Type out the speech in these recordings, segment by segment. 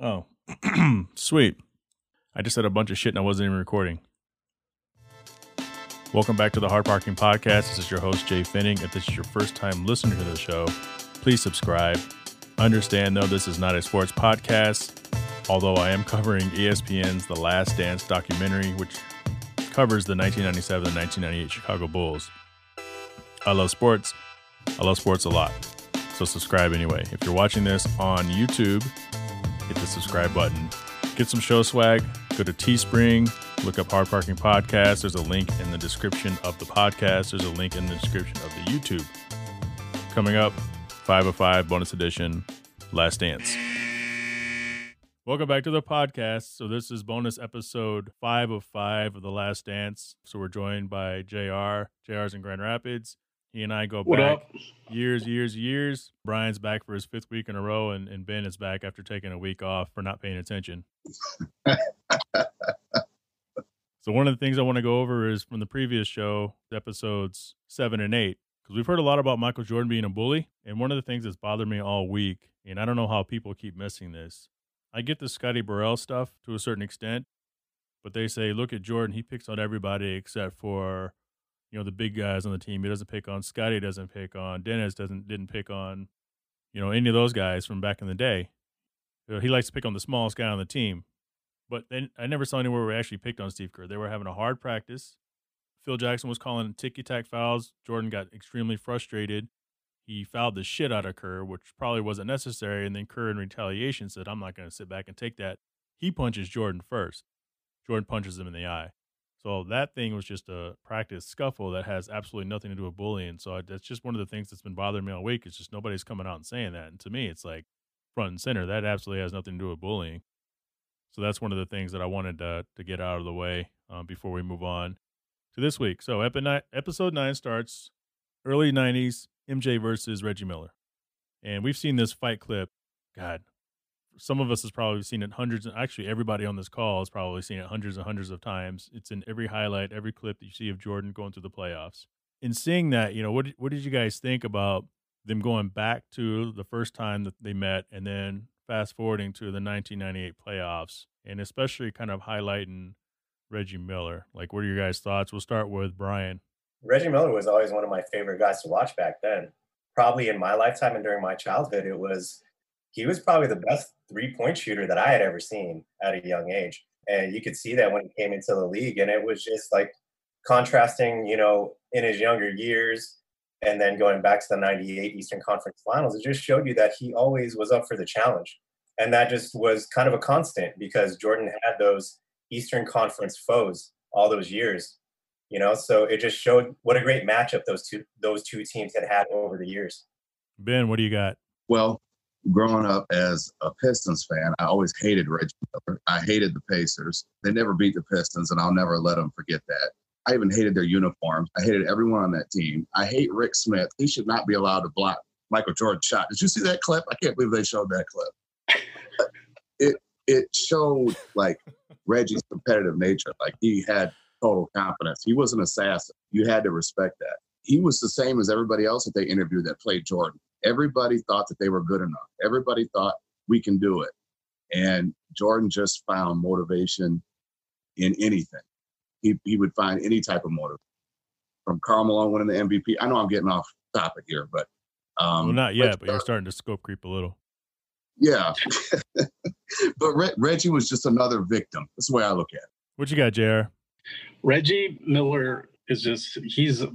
Oh, sweet. I just said a bunch of shit and I wasn't even recording. Welcome back to the Hard Parking Podcast. This is your host, Jhae Pfenning. If this is your first time listening to the show, please subscribe. Understand, though, this is not a sports podcast, although I am covering ESPN's The Last Dance documentary, which covers the 1997 and 1998 Chicago Bulls. I love sports. I love sports a lot. So subscribe anyway. If you're watching this on YouTube, hit the subscribe button. Get some show swag. Go to Teespring. Look up Hard Parking Podcast. There's a link in the description of the podcast. There's a link in the description of the YouTube. Coming up, 505 bonus edition, Last Dance. Welcome back to the podcast. So this is bonus episode five of five of the Last Dance. So we're joined by JR. JR's in Grand Rapids. He and I go What back up? years, years, years. Brian's back for his fifth week in a row, and, and Ben is back after taking a week off for not paying attention. so one of the things I want to go over is from the previous show, episodes seven and eight, because we've heard a lot about Michael Jordan being a bully, and one of the things that's bothered me all week, and I don't know how people keep missing this. I get the Scotty Burrell stuff to a certain extent, but they say, look at Jordan, he picks on everybody except for you know the big guys on the team. He doesn't pick on Scottie. Doesn't pick on Dennis. Doesn't didn't pick on you know any of those guys from back in the day. You know, he likes to pick on the smallest guy on the team. But then I never saw anywhere where we actually picked on Steve Kerr. They were having a hard practice. Phil Jackson was calling ticky tack fouls. Jordan got extremely frustrated. He fouled the shit out of Kerr, which probably wasn't necessary. And then Kerr, in retaliation, said, I'm not going to sit back and take that. He punches Jordan first. Jordan punches him in the eye. So that thing was just a practice scuffle that has absolutely nothing to do with bullying. So I, that's just one of the things that's been bothering me all week. It's just nobody's coming out and saying that. And to me, it's like front and center. That absolutely has nothing to do with bullying. So that's one of the things that I wanted to, to get out of the way um, before we move on to this week. So epi- episode nine starts early 90s, MJ versus Reggie Miller. And we've seen this fight clip, God, some of us has probably seen it hundreds and actually everybody on this call has probably seen it hundreds and hundreds of times. It's in every highlight, every clip that you see of Jordan going through the playoffs. In seeing that, you know, what what did you guys think about them going back to the first time that they met and then fast forwarding to the 1998 playoffs and especially kind of highlighting Reggie Miller? Like what are your guys' thoughts? We'll start with Brian. Reggie Miller was always one of my favorite guys to watch back then. Probably in my lifetime and during my childhood, it was he was probably the best three point shooter that I had ever seen at a young age. And you could see that when he came into the league. And it was just like contrasting, you know, in his younger years and then going back to the 98 Eastern Conference Finals, it just showed you that he always was up for the challenge. And that just was kind of a constant because Jordan had those Eastern Conference foes all those years. You know, so it just showed what a great matchup those two those two teams had had over the years. Ben, what do you got? Well, growing up as a Pistons fan, I always hated Reggie Miller. I hated the Pacers. They never beat the Pistons, and I'll never let them forget that. I even hated their uniforms. I hated everyone on that team. I hate Rick Smits. He should not be allowed to block Michael Jordan's shot. Did you see that clip? I can't believe they showed that clip. It it showed like Reggie's competitive nature. Like he had total confidence. He was an assassin. You had to respect that. He was the same as everybody else that they interviewed that played Jordan. Everybody thought that they were good enough. Everybody thought we can do it. And Jordan just found motivation in anything. He, he would find any type of motive. From Karl Malone winning the MVP. I know I'm getting off topic here, but um, well, not yet, Reggie but you're Miller- starting to scope creep a little. yeah. but Re- Reggie was just another victim. That's the way I look at it. What you got, JR? Reggie Miller is just he's a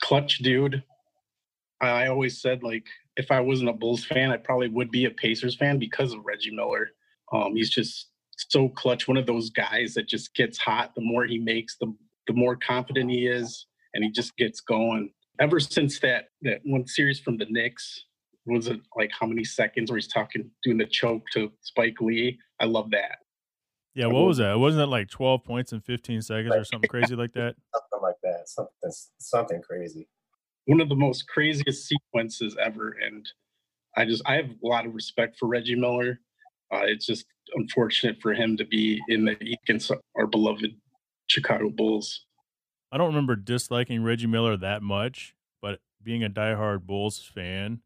clutch dude. I always said like if I wasn't a Bulls fan, I probably would be a Pacers fan because of Reggie Miller. Um, he's just so clutch, one of those guys that just gets hot. The more he makes, the the more confident he is, and he just gets going. Ever since that that one series from the Knicks, was it like how many seconds where he's talking doing the choke to Spike Lee? I love that. Yeah, what was that? Wasn't that like 12 points in 15 seconds or something crazy like that? Something like that. Something something crazy. One of the most craziest sequences ever and i just i have a lot of respect for reggie miller uh, it's just unfortunate for him to be in the against our beloved chicago bulls I don't remember disliking Reggie Miller that much, but being a diehard Bulls fan,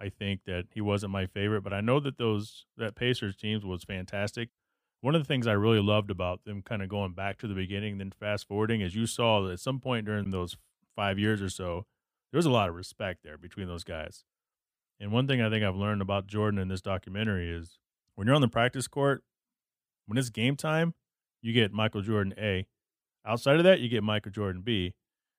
I think that he wasn't my favorite, but I know that those that Pacers teams was fantastic. One of the things I really loved about them kind of going back to the beginning, then fast forwarding, is you saw that at some point during those five years or so, there was a lot of respect there between those guys. And one thing I think I've learned about Jordan in this documentary is when you're on the practice court, when it's game time, you get Michael Jordan A. Outside of that, you get Michael Jordan B.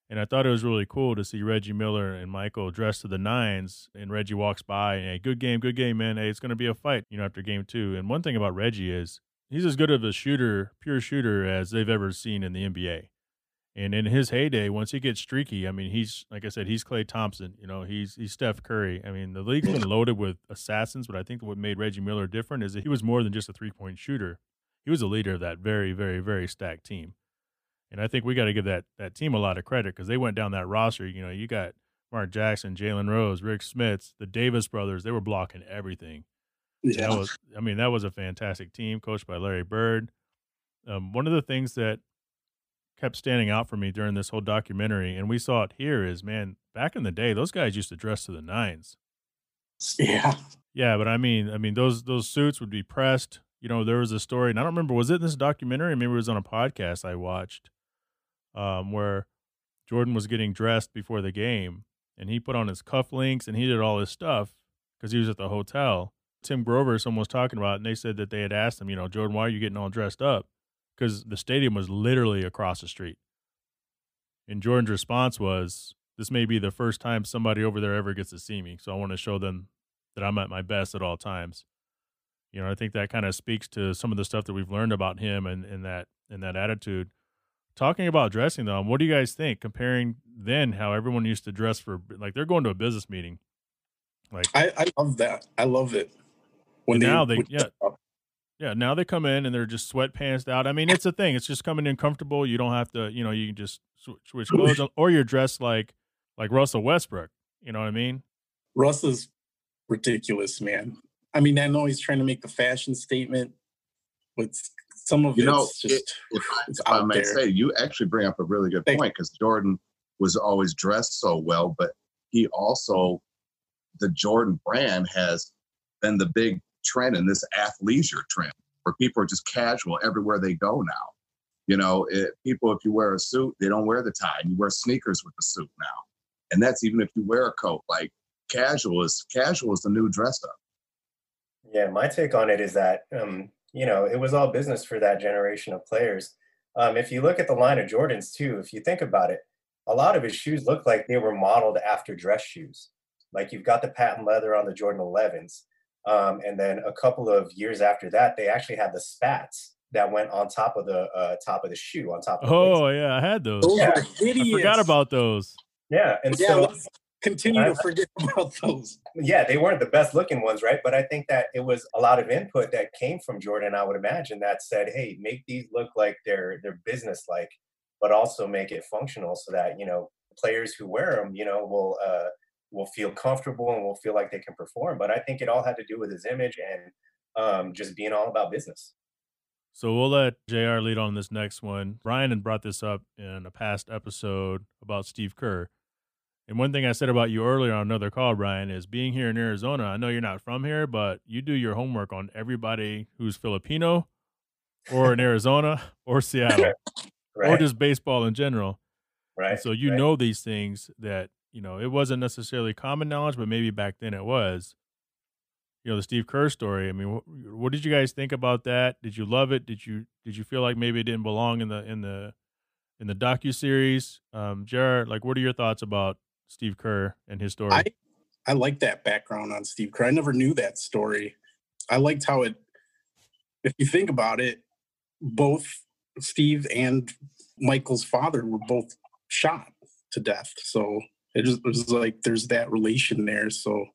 And I thought it was really cool to see Reggie Miller and Michael dressed to the nines, and Reggie walks by and hey, good game, good game, man. Hey, it's going to be a fight, you know, after game two. And one thing about Reggie is he's as good of a shooter, pure shooter, as they've ever seen in the NBA. And in his heyday, once he gets streaky, I mean, he's like I said, he's Klay Thompson. You know, he's he's Steph Curry. I mean, the league's been loaded with assassins, but I think what made Reggie Miller different is that he was more than just a three point shooter. He was a leader of that very, very, very stacked team. And I think we got to give that that team a lot of credit because they went down that roster. You know, you got Mark Jackson, Jalen Rose, Rick Smits, the Davis brothers. They were blocking everything. Yeah. That was, I mean, that was a fantastic team coached by Larry Bird. Um, one of the things that kept standing out for me during this whole documentary, and we saw it here, is man, back in the day, those guys used to dress to the nines. Yeah. Yeah, but I mean, I mean those those suits would be pressed. You know, there was a story, and I don't remember was it in this documentary? Maybe it was on a podcast I watched, um, where Jordan was getting dressed before the game, and he put on his cufflinks and he did all his stuff because he was at the hotel. Tim Grover, someone was talking about, it, and they said that they had asked him, you know, Jordan, why are you getting all dressed up? Because the stadium was literally across the street. And Jordan's response was, This may be the first time somebody over there ever gets to see me. So I want to show them that I'm at my best at all times. You know, I think that kind of speaks to some of the stuff that we've learned about him and, and that and that attitude. Talking about dressing though, what do you guys think? Comparing then how everyone used to dress for like they're going to a business meeting. Like I, I love that. I love it. When now they yeah yeah now they come in and they're just sweatpants out. I mean it's a thing. It's just coming in comfortable. You don't have to you know you can just sw- switch clothes or you're dressed like like Russell Westbrook. You know what I mean? Russ is ridiculous, man. I mean, I know he's trying to make the fashion statement, but some of You know, just if I, it's if I out may there. say, you actually bring up a really good Thank- point because Jordan was always dressed so well, but he also, the Jordan brand has been the big trend in this athleisure trend where people are just casual everywhere they go now. You know, it, people, if you wear a suit, they don't wear the tie, and you wear sneakers with the suit now. And that's even if you wear a coat. Like casual is casual is the new dress up. Yeah, my take on it is that um, you know it was all business for that generation of players. Um, if you look at the line of Jordans too, if you think about it, a lot of his shoes look like they were modeled after dress shoes. Like you've got the patent leather on the Jordan 11s, um, and then a couple of years after that, they actually had the spats that went on top of the uh, top of the shoe, on top of the Oh waist. yeah, I had those. Those Yeah. I forgot about those. yeah, and Yeah, so let's continue I- to forget about those. yeah, they weren't the best looking ones, right? But I think that it was a lot of input that came from Jordan, I would imagine, that said, hey, make these look like they're they're business like, but also make it functional so that, you know, players who wear them, you know, will uh will feel comfortable and will feel like they can perform. But I think it all had to do with his image and um just being all about business. So we'll let JR lead on this next one. Brian had brought this up in a past episode about Steve Kerr. And one thing I said about you earlier on another call, Brian, is being here in Arizona. I know you're not from here, but you do your homework on everybody who's Filipino or in Arizona or Seattle Right. or just baseball in general. right. And so you right. know these things that, you know, it wasn't necessarily common knowledge, but maybe back then it was. You know, the Steve Kerr story. I mean, what, what did you guys think about that? Did you love it? Did you did you feel like maybe it didn't belong in the in the in the docu series? Um, Jared, like, what are your thoughts about Steve Kerr and his story? I I like that background on Steve Kerr. I never knew that story. I liked how it. If you think about it, both Steve and Michael's father were both shot to death. So it just was like there's that relation there. So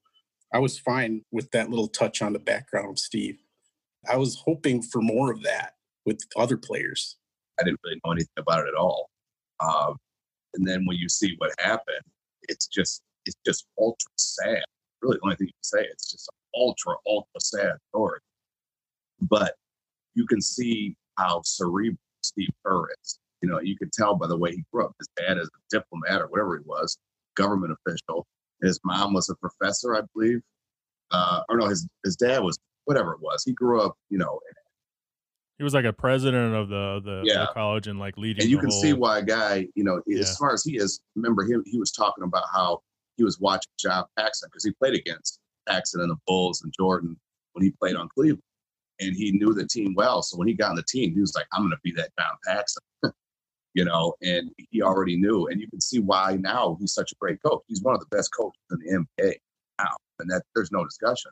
I was fine with that little touch on the background of Steve. I was hoping for more of that with other players. I didn't really know anything about it at all. Um, and then when you see what happened, it's just it's just ultra sad. Really, the only thing you can say it's just ultra ultra sad story. But you can see how cerebral Steve Kerr is. You know, you can tell by the way he grew up. His dad is a diplomat or whatever he was, government official. His mom was a professor, I believe, uh, or no, his his dad was whatever it was. He grew up, you know, He was like a president of the the, the college and like leading. and you can whole, see why a guy, you know, Yeah. as far as he is. Remember him? He was talking about how he was watching John Paxson because he played against Paxson and the Bulls and Jordan when he played on Cleveland, and he knew the team well. So when he got on the team, he was like, "I'm going to be that John Paxson," you know, and he already knew. And you can see why now he's such a great coach. He's one of the best coaches in the NBA now, and that there's no discussion.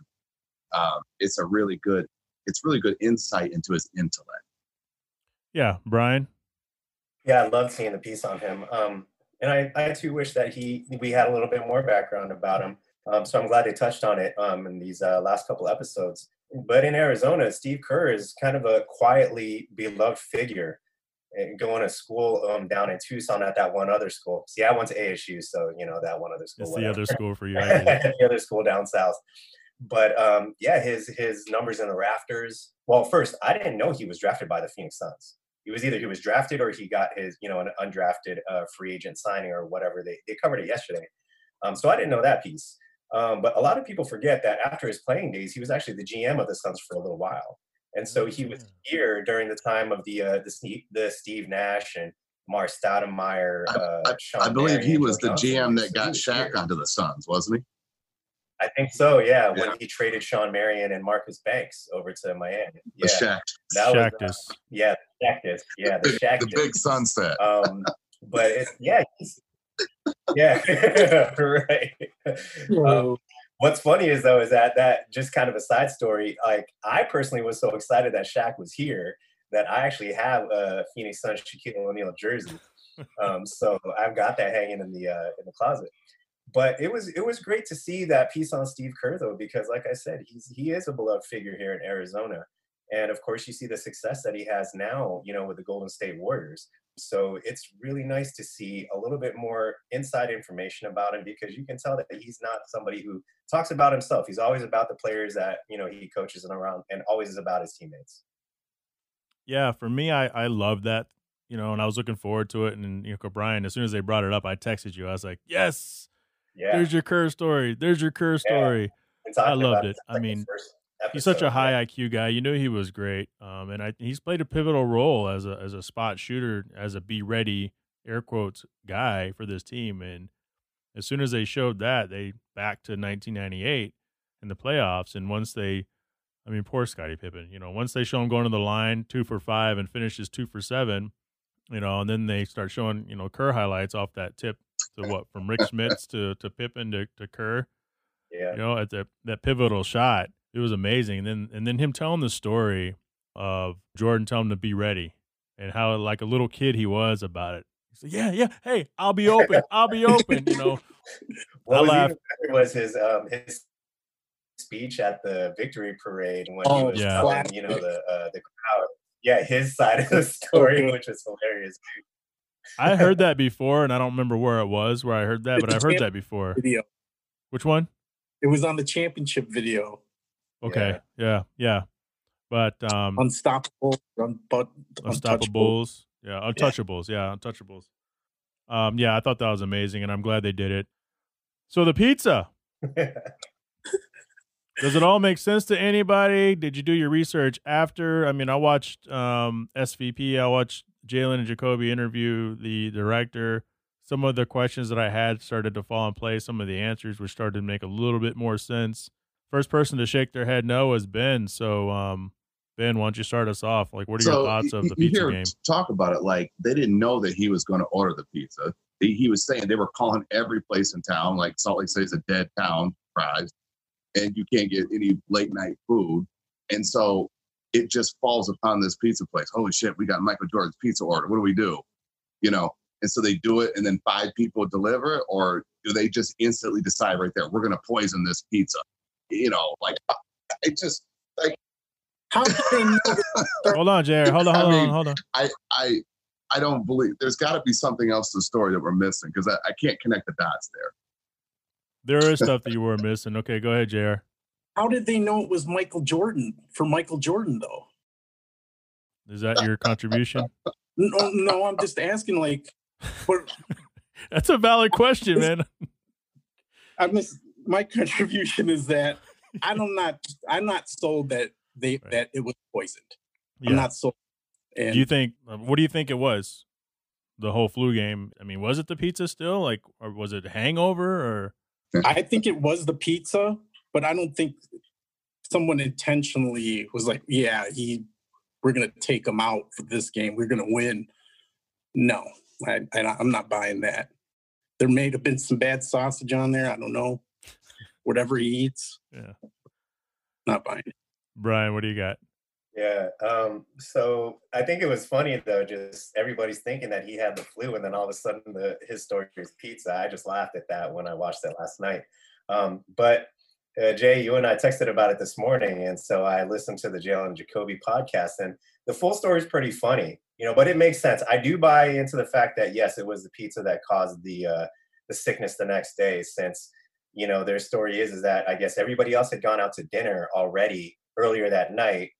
Um, it's a really good, it's really good insight into his intellect. Yeah, Brian. Yeah, I love seeing the piece on him. Um, and I, I too wish that he we had a little bit more background about him. Um, so I'm glad they touched on it um, in these uh, last couple episodes. But in Arizona, Steve Kerr is kind of a quietly beloved figure. And going to school um, down in Tucson at that one other school. See, I went to ASU, so you know that one other school. It's the other school for you. I get it. the other school down south. But um, yeah, his his numbers in the rafters. Well, first, I didn't know he was drafted by the Phoenix Suns. He was either he was drafted or he got his you know an undrafted uh, free agent signing or whatever. They they covered it yesterday, um, so I didn't know that piece. Um, but a lot of people forget that after his playing days, he was actually the GM of the Suns for a little while, and so he was here during the time of the uh, the Steve the Steve Nash and Mar Stoudemire. Uh, Sean I believe he was Joe the Johnson GM that got Shaq onto the Suns, wasn't he? I think so, yeah. When he traded Shawn Marion and Marcus Banks over to Miami. The Yeah, Shaq, that was uh, Shaqtus. yeah, the Shaqtus. Yeah, the the big sunset. Um, but it, yeah, he's, yeah, right. Um, what's funny is though is that that just kind of a side story. Like I personally was so excited that Shaq was here that I actually have a Phoenix Suns Shaquille O'Neal jersey. Um, so I've got that hanging in the uh, in the closet. But it was it was great to see that piece on Steve Kerr though, because like I said, he's he is a beloved figure here in Arizona. And of course, you see the success that he has now, you know, with the Golden State Warriors. So it's really nice to see a little bit more inside information about him because you can tell that he's not somebody who talks about himself. He's always about the players that, you know, he coaches and around and always is about his teammates. Yeah, for me, I I love that. You know, and I was looking forward to it. And you know, Brian, as soon as they brought it up, I texted you. I was like, "Yes, Yeah. there's your Kerr story. There's your Kerr story." I loved about it. I like mean, first He's such a high. IQ guy. You knew he was great. Um, and I he's played a pivotal role as a as a spot shooter, as a be ready air quotes guy for this team. And as soon as they showed that, they back to 1998 in the playoffs. And once they, I mean, poor Scottie Pippen. You know, once they show him going to the line two for five and finishes two for seven, you know, and then they start showing you know Kerr highlights off that tip to what from Rick Smits to to Pippen to, to Kerr Yeah. you know, at the that pivotal shot. It was amazing. And then and then him telling the story of Jordan telling him to be ready and how like a little kid he was about it. He said, Yeah, yeah, hey, I'll be open. I'll be open. You know. What I was laughed. was his um his speech at the victory parade when he Oh, was yeah. telling you know the uh, the crowd yeah his side of the story which was hilarious. I heard that before and I don't remember where it was where I heard that, but I've heard that before. video. Which one? It was on the championship video. Okay. Yeah, yeah. But um Unstoppable, un- but. Unstoppables. Yeah, Untouchables. Yeah, Untouchables. Um, yeah, I thought that was amazing, and I'm glad they did it. So the pizza. Does it all make sense to anybody? Did you do your research after? I mean, I watched um, SVP. I watched Jalen and Jacoby interview the director. Some of the questions that I had started to fall in place. Some of the answers were starting to make a little bit more sense. First person to shake their head no was Ben. So, um, Ben, why don't you start us off? Like, what are your thoughts of the you pizza hear game? Talk about it like they didn't know that he was going to order the pizza. He, he was saying they were calling every place in town, like Salt Lake City is a dead town, fries, and you can't get any late night food. And so it just falls upon this pizza place. Holy shit, we got Michael Jordan's pizza order. What do we do? You know, and so they do it, and then five people deliver it, or do they just instantly decide right there, we're going to poison this pizza? You know, like uh, it just How did they know? Hold on, Jared. Hold on, I hold on, mean, hold on. I I I don't believe there's got to be something else to the story that we're missing because I, I can't connect the dots there. There is stuff that you were missing. Okay, go ahead, Jared. How did they know it was Michael Jordan for Michael Jordan though? Is that your contribution? No, no, I'm just asking. Like, what? That's a valid question, man. I miss my contribution is that I'm not I'm not sold that they Right. that it was poisoned. Yeah. I'm not sold. And do you think? uh, What do you think it was? The whole flu game. I mean, was it the pizza still? Like, or was it hangover? Or I think it was the pizza, but I don't think someone intentionally was like, "Yeah, he, we're gonna take him out for this game. We're gonna win." No, I, I I'm not buying that. There may have been some bad sausage on there. I don't know. Whatever he eats, yeah, not buying it. Brian, what do you got? Yeah. Um, so I think it was funny though, just everybody's thinking that he had the flu, and then all of a sudden the his story is pizza. I just laughed at that when I watched it last night. Um, but uh, Jhae, you and I texted about it this morning, and so I listened to the Jalen Jacoby podcast, and the full story is pretty funny, you know. But it makes sense. I do buy into the fact that yes, it was the pizza that caused the uh, the sickness the next day, since you know their story is is that I guess everybody else had gone out to dinner already earlier that night.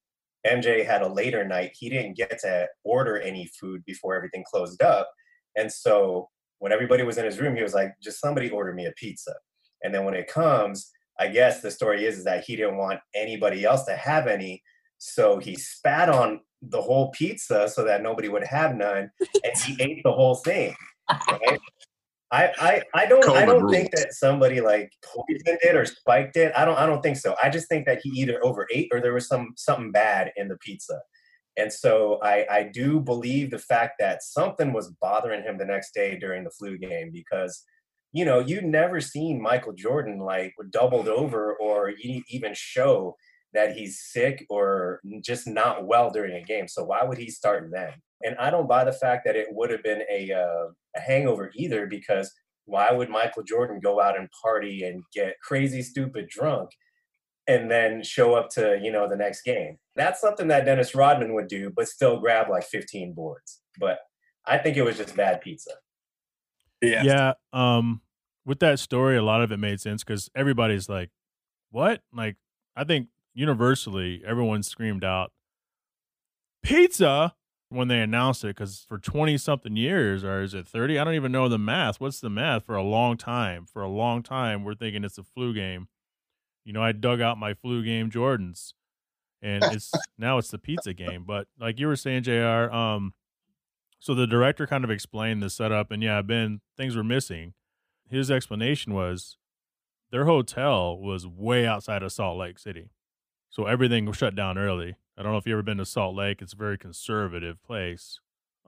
MJ had a later night. He didn't get to order any food before everything closed up. And so when everybody was in his room, he was like, just somebody order me a pizza. And then when it comes, I guess the story is, is that he didn't want anybody else to have any. So he spat on the whole pizza so that nobody would have none. And he ate the whole thing. Right? I, I, I don't I don't think that somebody like poisoned it or spiked it. I don't I don't think so. I just think that he either overate or there was some something bad in the pizza. And so I, I do believe the fact that something was bothering him the next day during the flu game because, you know, you never seen Michael Jordan like doubled over or even show that he's sick or just not well during a game. So why would he start then? And I don't buy the fact that it would have been a, uh, a hangover either because why would Michael Jordan go out and party and get crazy stupid drunk and then show up to you know the next game that's something that dennis rodman would do but still grab like 15 boards but i think it was just bad pizza Yeah. Yeah. Um, with that story, a lot of it made sense because everybody's like, "What?" Like, I think universally, everyone screamed out, "Pizza!" When they announced it because for twenty something years, or is it thirty? I don't even know the math. What's the math? For a long time, for a long time, we're thinking it's a flu game. You know, I dug out my flu game Jordans, and it's now it's the pizza game. But like you were saying, Jr. Um, so the director kind of explained the setup, and yeah, Ben, things were missing. His explanation was their hotel was way outside of Salt Lake City, so everything was shut down early. I don't know if you've ever been to Salt Lake; it's a very conservative place.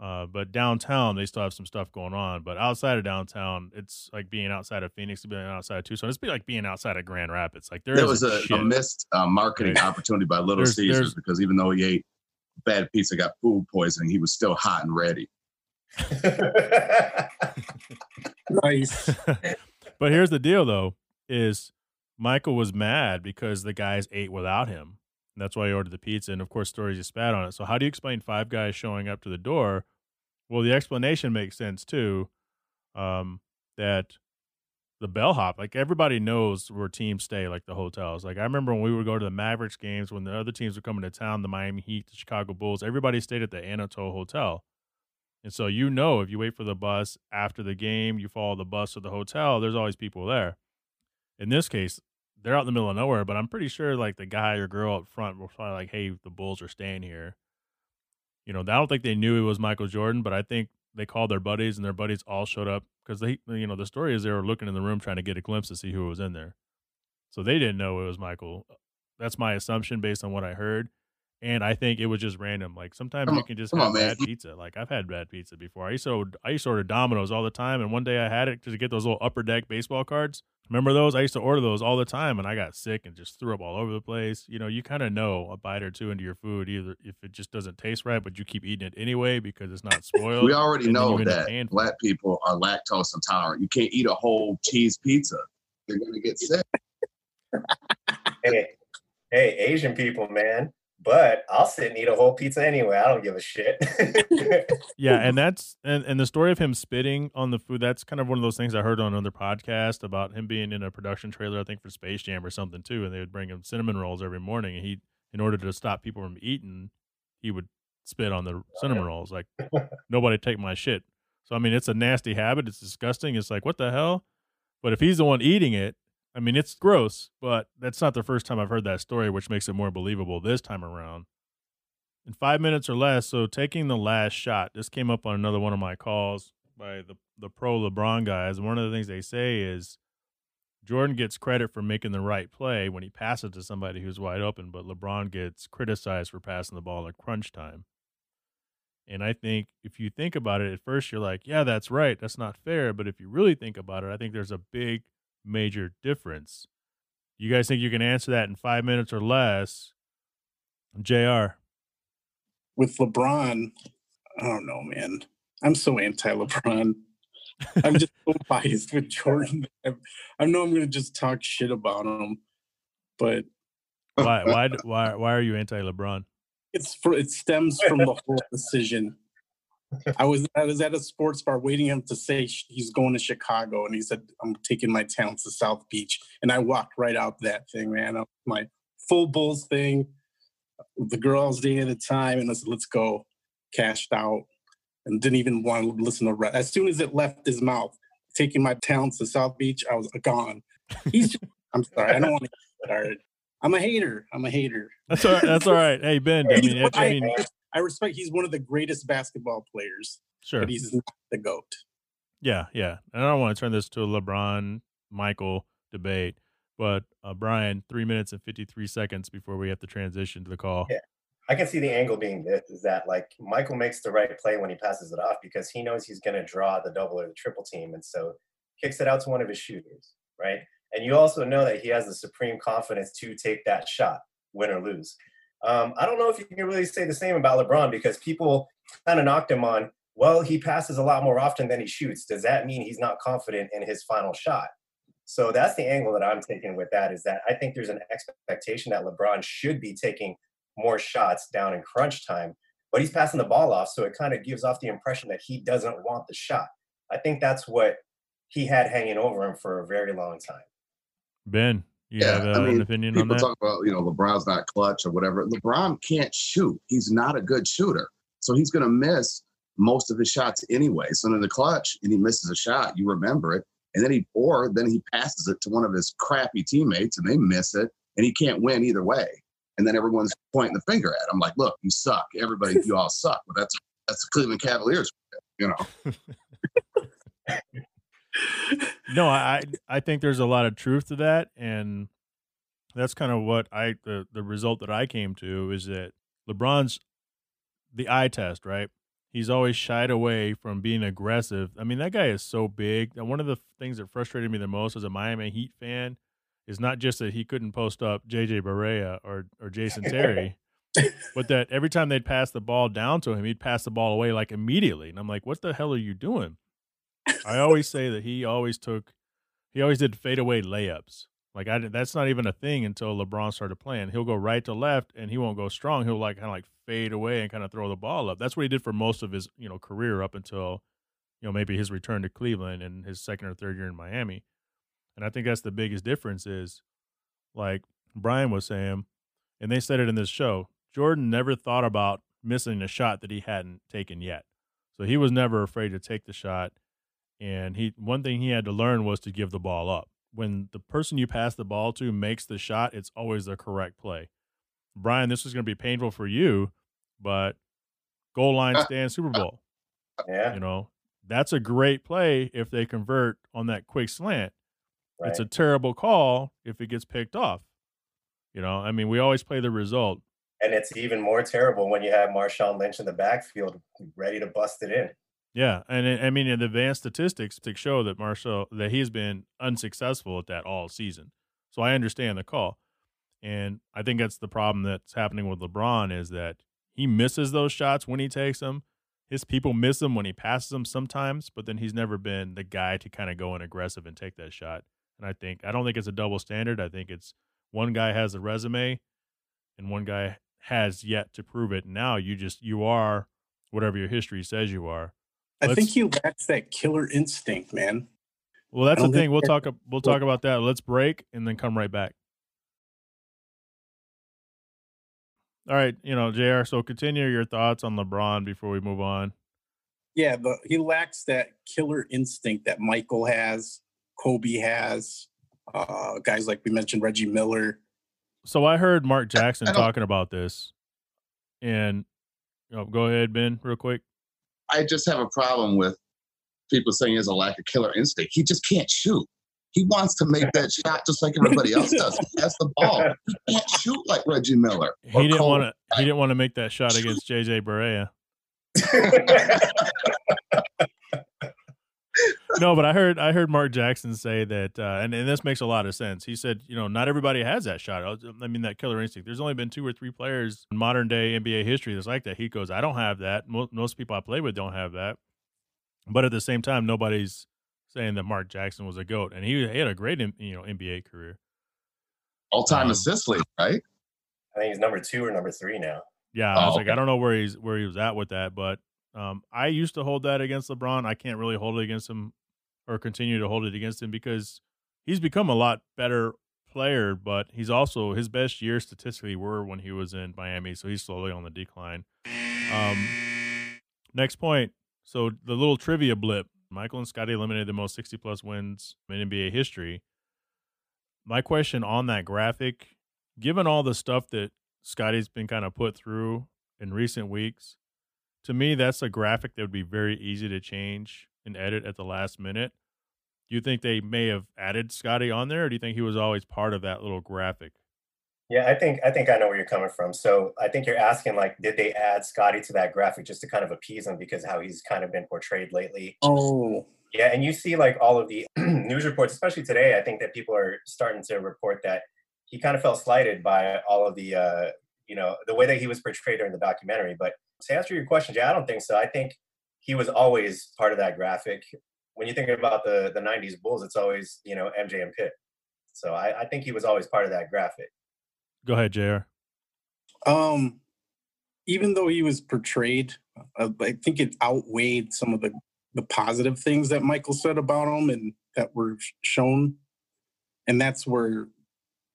Uh, but downtown, they still have some stuff going on. But outside of downtown, it's like being outside of Phoenix, being outside of Tucson. It's be like being outside of Grand Rapids. Like there There isn't was a, a missed uh, marketing Right. opportunity by Little There's- Caesars there's- because even though he ate bad pizza, got food poisoning, he was still hot and ready. Nice. but here's the deal though is michael was mad because the guys ate without him. And that's why he ordered the pizza and of course stories he spat on it. So how do you explain five guys showing up to the door? Well the explanation makes sense too um, that the bellhop like everybody knows where teams stay like the hotels. Like i remember when we would go to the mavericks games when the other teams were coming to town the miami heat the chicago bulls everybody stayed at the anatole hotel. And so you know if you wait for the bus after the game, you follow the bus to the hotel, there's always people there. In this case, they're out in the middle of nowhere, but I'm pretty sure like the guy or girl up front was probably like, Hey, the Bulls are staying here. You know, I don't think they knew it was Michael Jordan, but I think they called their buddies and their buddies all showed up because they you know, the story is they were looking in the room trying to get a glimpse to see who was in there. So they didn't know it was Michael. That's my assumption based on what I heard. And I think it was just random. Like sometimes Come you can just come have on, man. bad pizza. Like I've had bad pizza before. I used to I used to order Domino's all the time, and one day I had it to get those little upper deck baseball cards. Remember those? I used to order those all the time, and I got sick and just threw up all over the place. You know, you kind of know a bite or two into your food, either if it just doesn't taste right, but you keep eating it anyway because it's not spoiled. We already know you that paying black people are lactose intolerant. You can't eat a whole cheese pizza. You're going to get sick. hey, hey, Asian people, man. But I'll sit and eat a whole pizza anyway. I don't give a shit. Yeah, and that's and, and the story of him spitting on the food, that's kind of one of those things I heard on another podcast about him being in a production trailer, I think for Space Jam or something too, and they would bring him cinnamon rolls every morning and he in order to stop people from eating, he would spit on the cinnamon rolls. Like nobody take my shit. So I mean it's a nasty habit, it's disgusting. It's like, what the hell? But if he's the one eating it, I mean, it's gross, but that's not the first time I've heard that story, which makes it more believable this time around. In five minutes or less, so taking the last shot, this came up on another one of my calls by the, the pro LeBron guys. One of the things they say is Jordan gets credit for making the right play when he passes to somebody who's wide open, but LeBron gets criticized for passing the ball at crunch time. And I think if you think about it, at first you're like, yeah, that's right. That's not fair. But if you really think about it, I think there's a big, major difference. You guys think you can answer that in five minutes or less? JR. With LeBron, I don't know, man. I'm so anti LeBron. I'm just so biased with Jordan. I, I know I'm going to just talk shit about him, but why, why, why, why are you anti LeBron? It's for it stems from the whole decision. I was I was at a sports bar waiting him to say he's going to Chicago, and he said I'm taking my talents to South Beach, and I walked right out that thing, man. My full Bulls thing, the girls day at a time, and I said let's go. Cashed out, and didn't even want to listen to. As soon as it left his mouth, taking my talents to South Beach, I was gone. He's. I'm sorry, I don't want to get started. I'm a hater. I'm a hater. That's all right. That's all right. Hey Ben, I mean, I, mean, I respect. He's one of the greatest basketball players. Sure, but he's not the goat. Yeah, yeah. And I don't want to turn this to a LeBron Michael debate, but uh, Brian, three minutes and fifty three seconds before we have to transition to the call. Yeah. I can see the angle being this is that like Michael makes the right play when he passes it off because he knows he's going to draw the double or the triple team, and so kicks it out to one of his shooters, right? And you also know that he has the supreme confidence to take that shot, win or lose. Um, I don't know if you can really say the same about LeBron because people kind of knocked him on, well, he passes a lot more often than he shoots. Does that mean he's not confident in his final shot? So that's the angle that I'm taking with that is that I think there's an expectation that LeBron should be taking more shots down in crunch time, but he's passing the ball off. So it kind of gives off the impression that he doesn't want the shot. I think that's what he had hanging over him for a very long time. Ben, you yeah, have uh, I mean, an opinion on that? People talk about, you know, LeBron's not clutch or whatever. LeBron can't shoot. He's not a good shooter. So he's going to miss most of his shots anyway. So in the clutch and he misses a shot, you remember it. And then he, or then he passes it to one of his crappy teammates and they miss it and he can't win either way. And then everyone's pointing the finger at him like, look, you suck. Everybody, you all suck. But that's, that's the Cleveland Cavaliers, you know. no, I I think there's a lot of truth to that, and that's kind of what I the the result that I came to is that LeBron's the eye test, right? He's always shied away from being aggressive. I mean, that guy is so big. And one of the things that frustrated me the most as a Miami Heat fan is not just that he couldn't post up JJ Barea or or Jason Terry, but that every time they'd pass the ball down to him, he'd pass the ball away like immediately. And I'm like, what the hell are you doing? I always say that he always took, he always did fadeaway layups. Like I, that's not even a thing until LeBron started playing. He'll go right to left, and he won't go strong. He'll like kind of like fade away and kind of throw the ball up. That's what he did for most of his you know career up until, you know, maybe his return to Cleveland and his second or third year in Miami. And I think that's the biggest difference is, like Brian was saying, and they said it in this show. Jordan never thought about missing a shot that he hadn't taken yet, so he was never afraid to take the shot and he one thing he had to learn was to give the ball up. When the person you pass the ball to makes the shot, it's always the correct play. Brian, this is going to be painful for you, but goal line stand Super Bowl. Yeah. You know, that's a great play if they convert on that quick slant. Right. It's a terrible call if it gets picked off. You know, I mean, we always play the result. And it's even more terrible when you have Marshawn Lynch in the backfield ready to bust it in. Yeah, and I mean, the advanced statistics to show that Marshall that he's been unsuccessful at that all season. So I understand the call, and I think that's the problem that's happening with LeBron is that he misses those shots when he takes them. His people miss them when he passes them sometimes, but then he's never been the guy to kind of go in aggressive and take that shot. And I think I don't think it's a double standard. I think it's one guy has a resume, and one guy has yet to prove it. Now you just you are whatever your history says you are I think he lacks that killer instinct, man. Well, that's the thing. We'll talk. We'll talk about that. Let's break and then come right back. All right, you know, Jr. So continue your thoughts on LeBron before we move on. Yeah, but he lacks that killer instinct that Michael has, Kobe has, uh, guys like we mentioned, Reggie Miller. So I heard Mark Jackson talking about this, and oh, go ahead, Ben, real quick. I just have a problem with people saying he has a lack of killer instinct. He just can't shoot. He wants to make that shot just like everybody else does. He has the ball. He can't shoot like Reggie Miller. He didn't want to. He didn't want to make that shot against JJ Barea. no, but I heard I heard Mark Jackson say that, uh, and and this makes a lot of sense. He said, you know, not everybody has that shot. I mean, that killer instinct. There's only been two or three players in modern day NBA history that's like that. He goes, I don't have that. Most, most people I play with don't have that. But at the same time, nobody's saying that Mark Jackson was a goat, and he, he had a great you know NBA career. All time um, assist leader, right? I think he's number two or number three now. Yeah, I was oh, like, okay. I don't know where he's where he was at with that, but um, I used to hold that against LeBron. I can't really hold it against him or continue to hold it against him because he's become a lot better player, but he's also his best years statistically were when he was in Miami, so he's slowly on the decline. Um, next point. So the little trivia blip: Michael and Scottie eliminated the most 60 plus wins in NBA history. My question on that graphic, given all the stuff that Scottie's been kind of put through in recent weeks, to me, that's a graphic that would be very easy to change and edit at the last minute. Do you think they may have added Scottie on there, or do you think he was always part of that little graphic? Yeah, I think I think I know where you're coming from. So I think you're asking like, did they add Scottie to that graphic just to kind of appease him because how he's kind of been portrayed lately? Oh, yeah, and you see like all of the news reports, especially today. I think that people are starting to report that he kind of felt slighted by all of the, uh, you know, the way that he was portrayed during the documentary. But to answer your question, yeah, I don't think so. I think he was always part of that graphic. When you think about the the '90s Bulls, it's always you know MJ and Pitt. So I, I think he was always part of that graphic. Go ahead, Jr. Um, even though he was portrayed, uh, I think it outweighed some of the the positive things that Michael said about him and that were shown, and that's where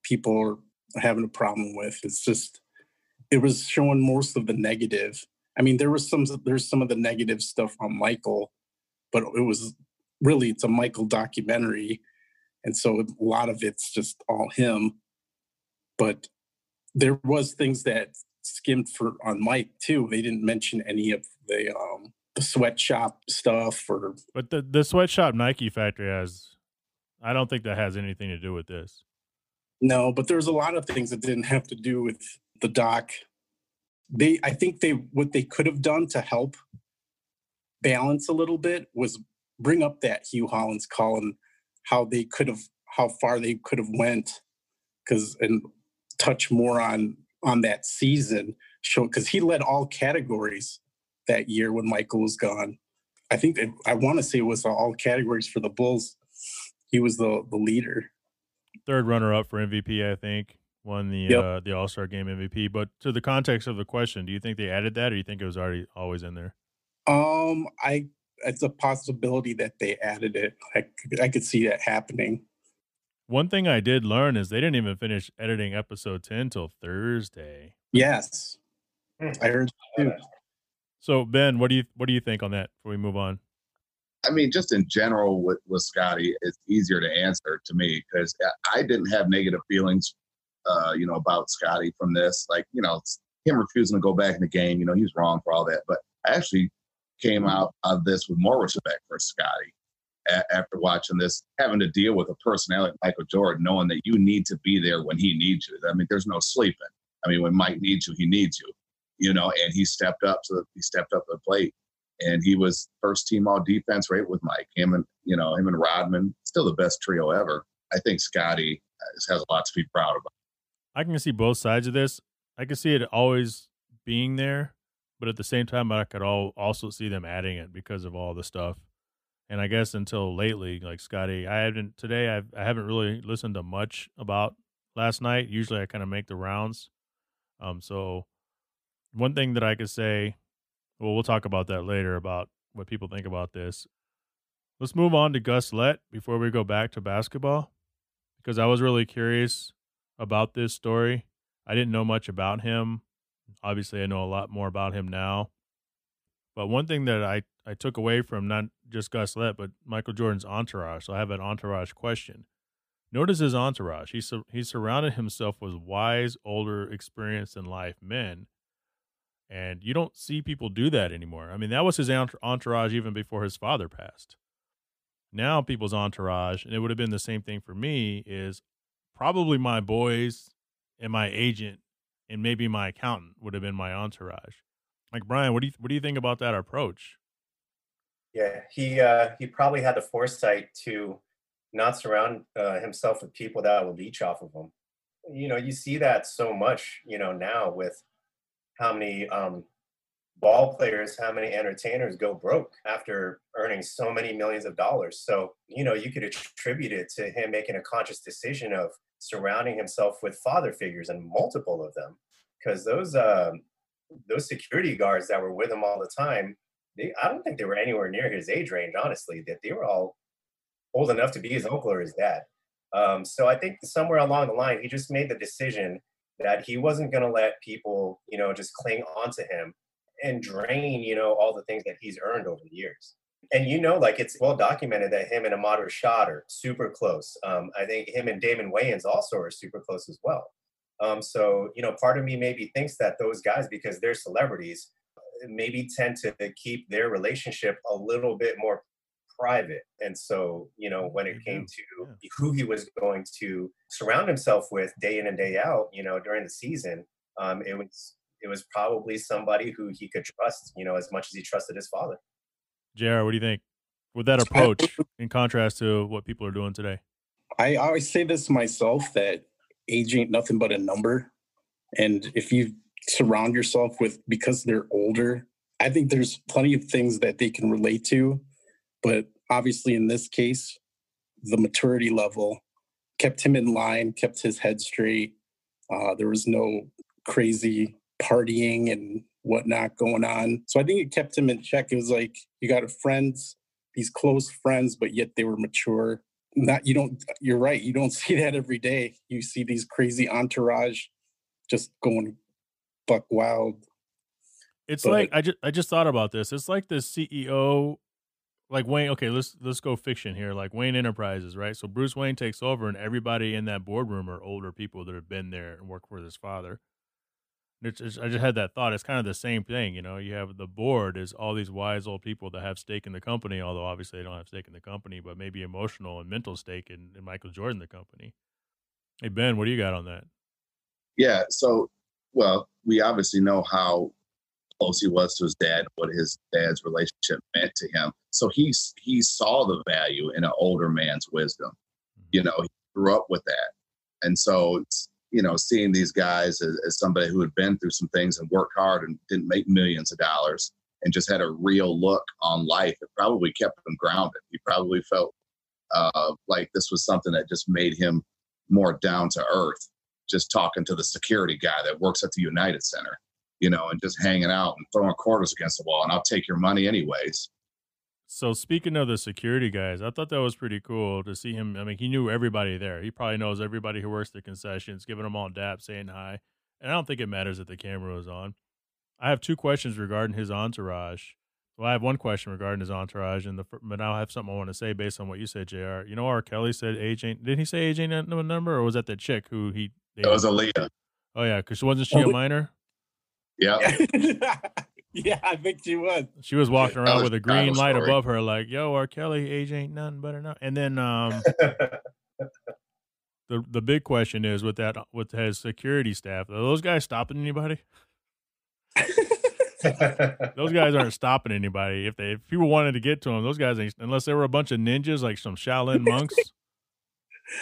people are having a problem with. It's just it was showing most of the negative I mean, there was some there's some of the negative stuff on Michael, but it was really it's a Michael documentary, and so a lot of it's just all him. But there was things that skimmed for on Mike too. They didn't mention any of the um the sweatshop stuff or But the the sweatshop Nike factory has I don't think that has anything to do with this. No, but there's a lot of things that didn't have to do with the doc they I think they what they could have done to help balance a little bit was bring up that Hue Hollins call and how they could have how far they could have went because and touch more on on that season show because he led all categories that year when Michael was gone. I think that, I want to say it was all categories for the Bulls. He was the the leader. Third runner up for MVP, I think won the yep. uh, the All Star Game MVP. But to the context of the question, do you think they added that, or do you think it was already always in there? Um, I it's a possibility that they added it. I I could see that happening. One thing I did learn is they didn't even finish editing episode ten till Thursday. Yes, hmm. I heard too. So Ben, what do you what do you think on that before we move on? I mean, just in general with, with Scottie, it's easier to answer to me because I didn't have negative feelings uh, you know, about Scottie from this. Like, you know, him refusing to go back in the game, you know, he's wrong for all that. But I actually came mm-hmm. out of this with more respect for Scottie a- after watching this, having to deal with a personality like Michael Jordan, knowing that you need to be there when he needs you. I mean, there's no sleeping. I mean, when Mike needs you, he needs you, you know, and he stepped up so he stepped up to the plate. And he was first team all defense right with Mike. Him and, you know, him and Rodman, still the best trio ever. I think Scottie has a lot to be proud about. I can see both sides of this. I can see it always being there, but at the same time, I could all also see them adding it because of all the stuff. And I guess until lately, like Scottie, I haven't today. I've, I haven't really listened to much about last night. Usually, I kind of make the rounds. Um, so one thing that I could say, well, we'll talk about that later about what people think about this. Let's move on to Gus Lett before we go back to basketball, because I was really curious about this story. I didn't know much about him. Obviously, I know a lot more about him now. But one thing that I, I took away from not just Gus Lett, but Michael Jordan's entourage. So I have an entourage question. Notice his entourage. He sur- he surrounded himself with wise, older, experienced in life men, and you don't see people do that anymore. I mean, that was his entourage even before his father passed. Now, people's entourage, and it would have been the same thing for me, is probably my boys and my agent and maybe my accountant would have been my entourage. Like Brian, what do you what do you think about that approach? Yeah, he uh, he probably had the foresight to not surround uh, himself with people that will leech off of him. You know, you see that so much. You know, now with how many um, ball players, how many entertainers go broke after earning so many millions of dollars. So, you know, you could attribute it to him making a conscious decision of surrounding himself with father figures and multiple of them. Because those uh, those security guards that were with him all the time, they, I don't think they were anywhere near his age range, honestly, that they were all old enough to be his uncle or his dad. Um, so I think somewhere along the line, he just made the decision that he wasn't going to let people, you know, just cling onto him and drain, you know, all the things that he's earned over the years. And you know, like it's well documented that him and Ahmad Rashad are super close. Um, I think him and Damon Wayans also are super close as well. Um, so, you know, part of me maybe thinks that those guys, because they're celebrities, maybe tend to keep their relationship a little bit more private. And so, you know, when it came to who he was going to surround himself with day in and day out, you know, during the season, um, it was it was probably somebody who he could trust, you know, as much as he trusted his father. JR, what do you think? With that approach, in contrast to what people are doing today? I always say this myself that age ain't nothing but a number. And if you surround yourself with because they're older, I think there's plenty of things that they can relate to. But obviously, in this case, the maturity level kept him in line, kept his head straight. Uh, there was no crazy partying and whatnot going on. So I think it kept him in check. It was like you got a friends, these close friends, but yet they were mature. Not you don't. You're right. You don't see that every day. You see these crazy entourage just going buck wild. It's but, like I just I just thought about this. It's like the CEO like Wayne, okay, let's let's go fiction here. Like Wayne Enterprises, right? So Bruce Wayne takes over, and everybody in that boardroom are older people that have been there and worked with his father. It's just, I just had that thought. It's kind of the same thing, you know. You have the board is all these wise old people that have stake in the company, although obviously they don't have stake in the company, but maybe emotional and mental stake in, in Michael Jordan, the company. Hey Ben, what do you got on that? Yeah, so well, we obviously know how close he was to his dad, what his dad's relationship meant to him. So he's he saw the value in an older man's wisdom. Mm-hmm. You know, he grew up with that, and so you know, seeing these guys as, as, somebody who had been through some things and worked hard and didn't make millions of dollars and just had a real look on life, it probably kept him grounded. He probably felt uh, like this was something that just made him more down to earth. Just talking to the security guy that works at the United Center, you know, and just hanging out and throwing quarters against the wall, and I'll take your money anyways. So speaking of the security guys, I thought that was pretty cool to see him. I mean, he knew everybody there. He probably knows everybody who works the concessions, giving them all dap, saying hi. And I don't think it matters that the camera was on. I have two questions regarding his entourage. Well, I have one question regarding his entourage, and the but now I have something I want to say based on what you said, Jr. You know, R. Kelly said age ain't. Did he say age ain't a number, or was that the chick who he? It was Aaliyah. Oh yeah, because wasn't oh, she a minor? Yeah. Yeah, I think she was. She was walking around was with a green light story. above her, like, "Yo, R. Kelly, age ain't nothing but enough." And then, um, the the big question is with that with his security staff, are those guys stopping anybody? those guys aren't stopping anybody. If they if people wanted to get to them, those guys ain't unless they were a bunch of ninjas like some Shaolin monks.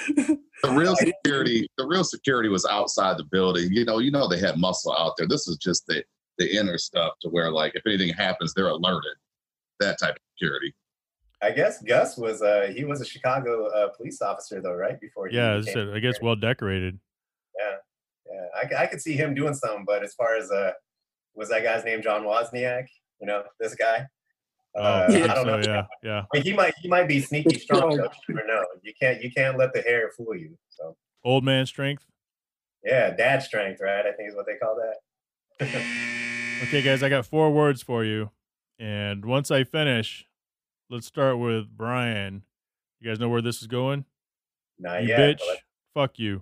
the real security, the real security was outside the building. You know, you know they had muscle out there. This is just the the inner stuff to where like if anything happens, they're alerted. That type of security. I guess Gus was uh he was a Chicago uh, police officer though, right? Before yeah, I guess well decorated. Yeah, yeah, I, I could see him doing something, but as far as uh, was that guy's name John Wozniak? You know, this guy. Oh, uh, I don't so, know. Yeah, yeah. I mean, he might he might be sneaky strong. you never know. You can't you can't let the hair fool you. So old man strength. Yeah, dad strength, right? I think is what they call that. Okay, guys, I got four words for you. And once I finish, let's start with Brian. You guys know where this is going? Not you yet. bitch. but Fuck you.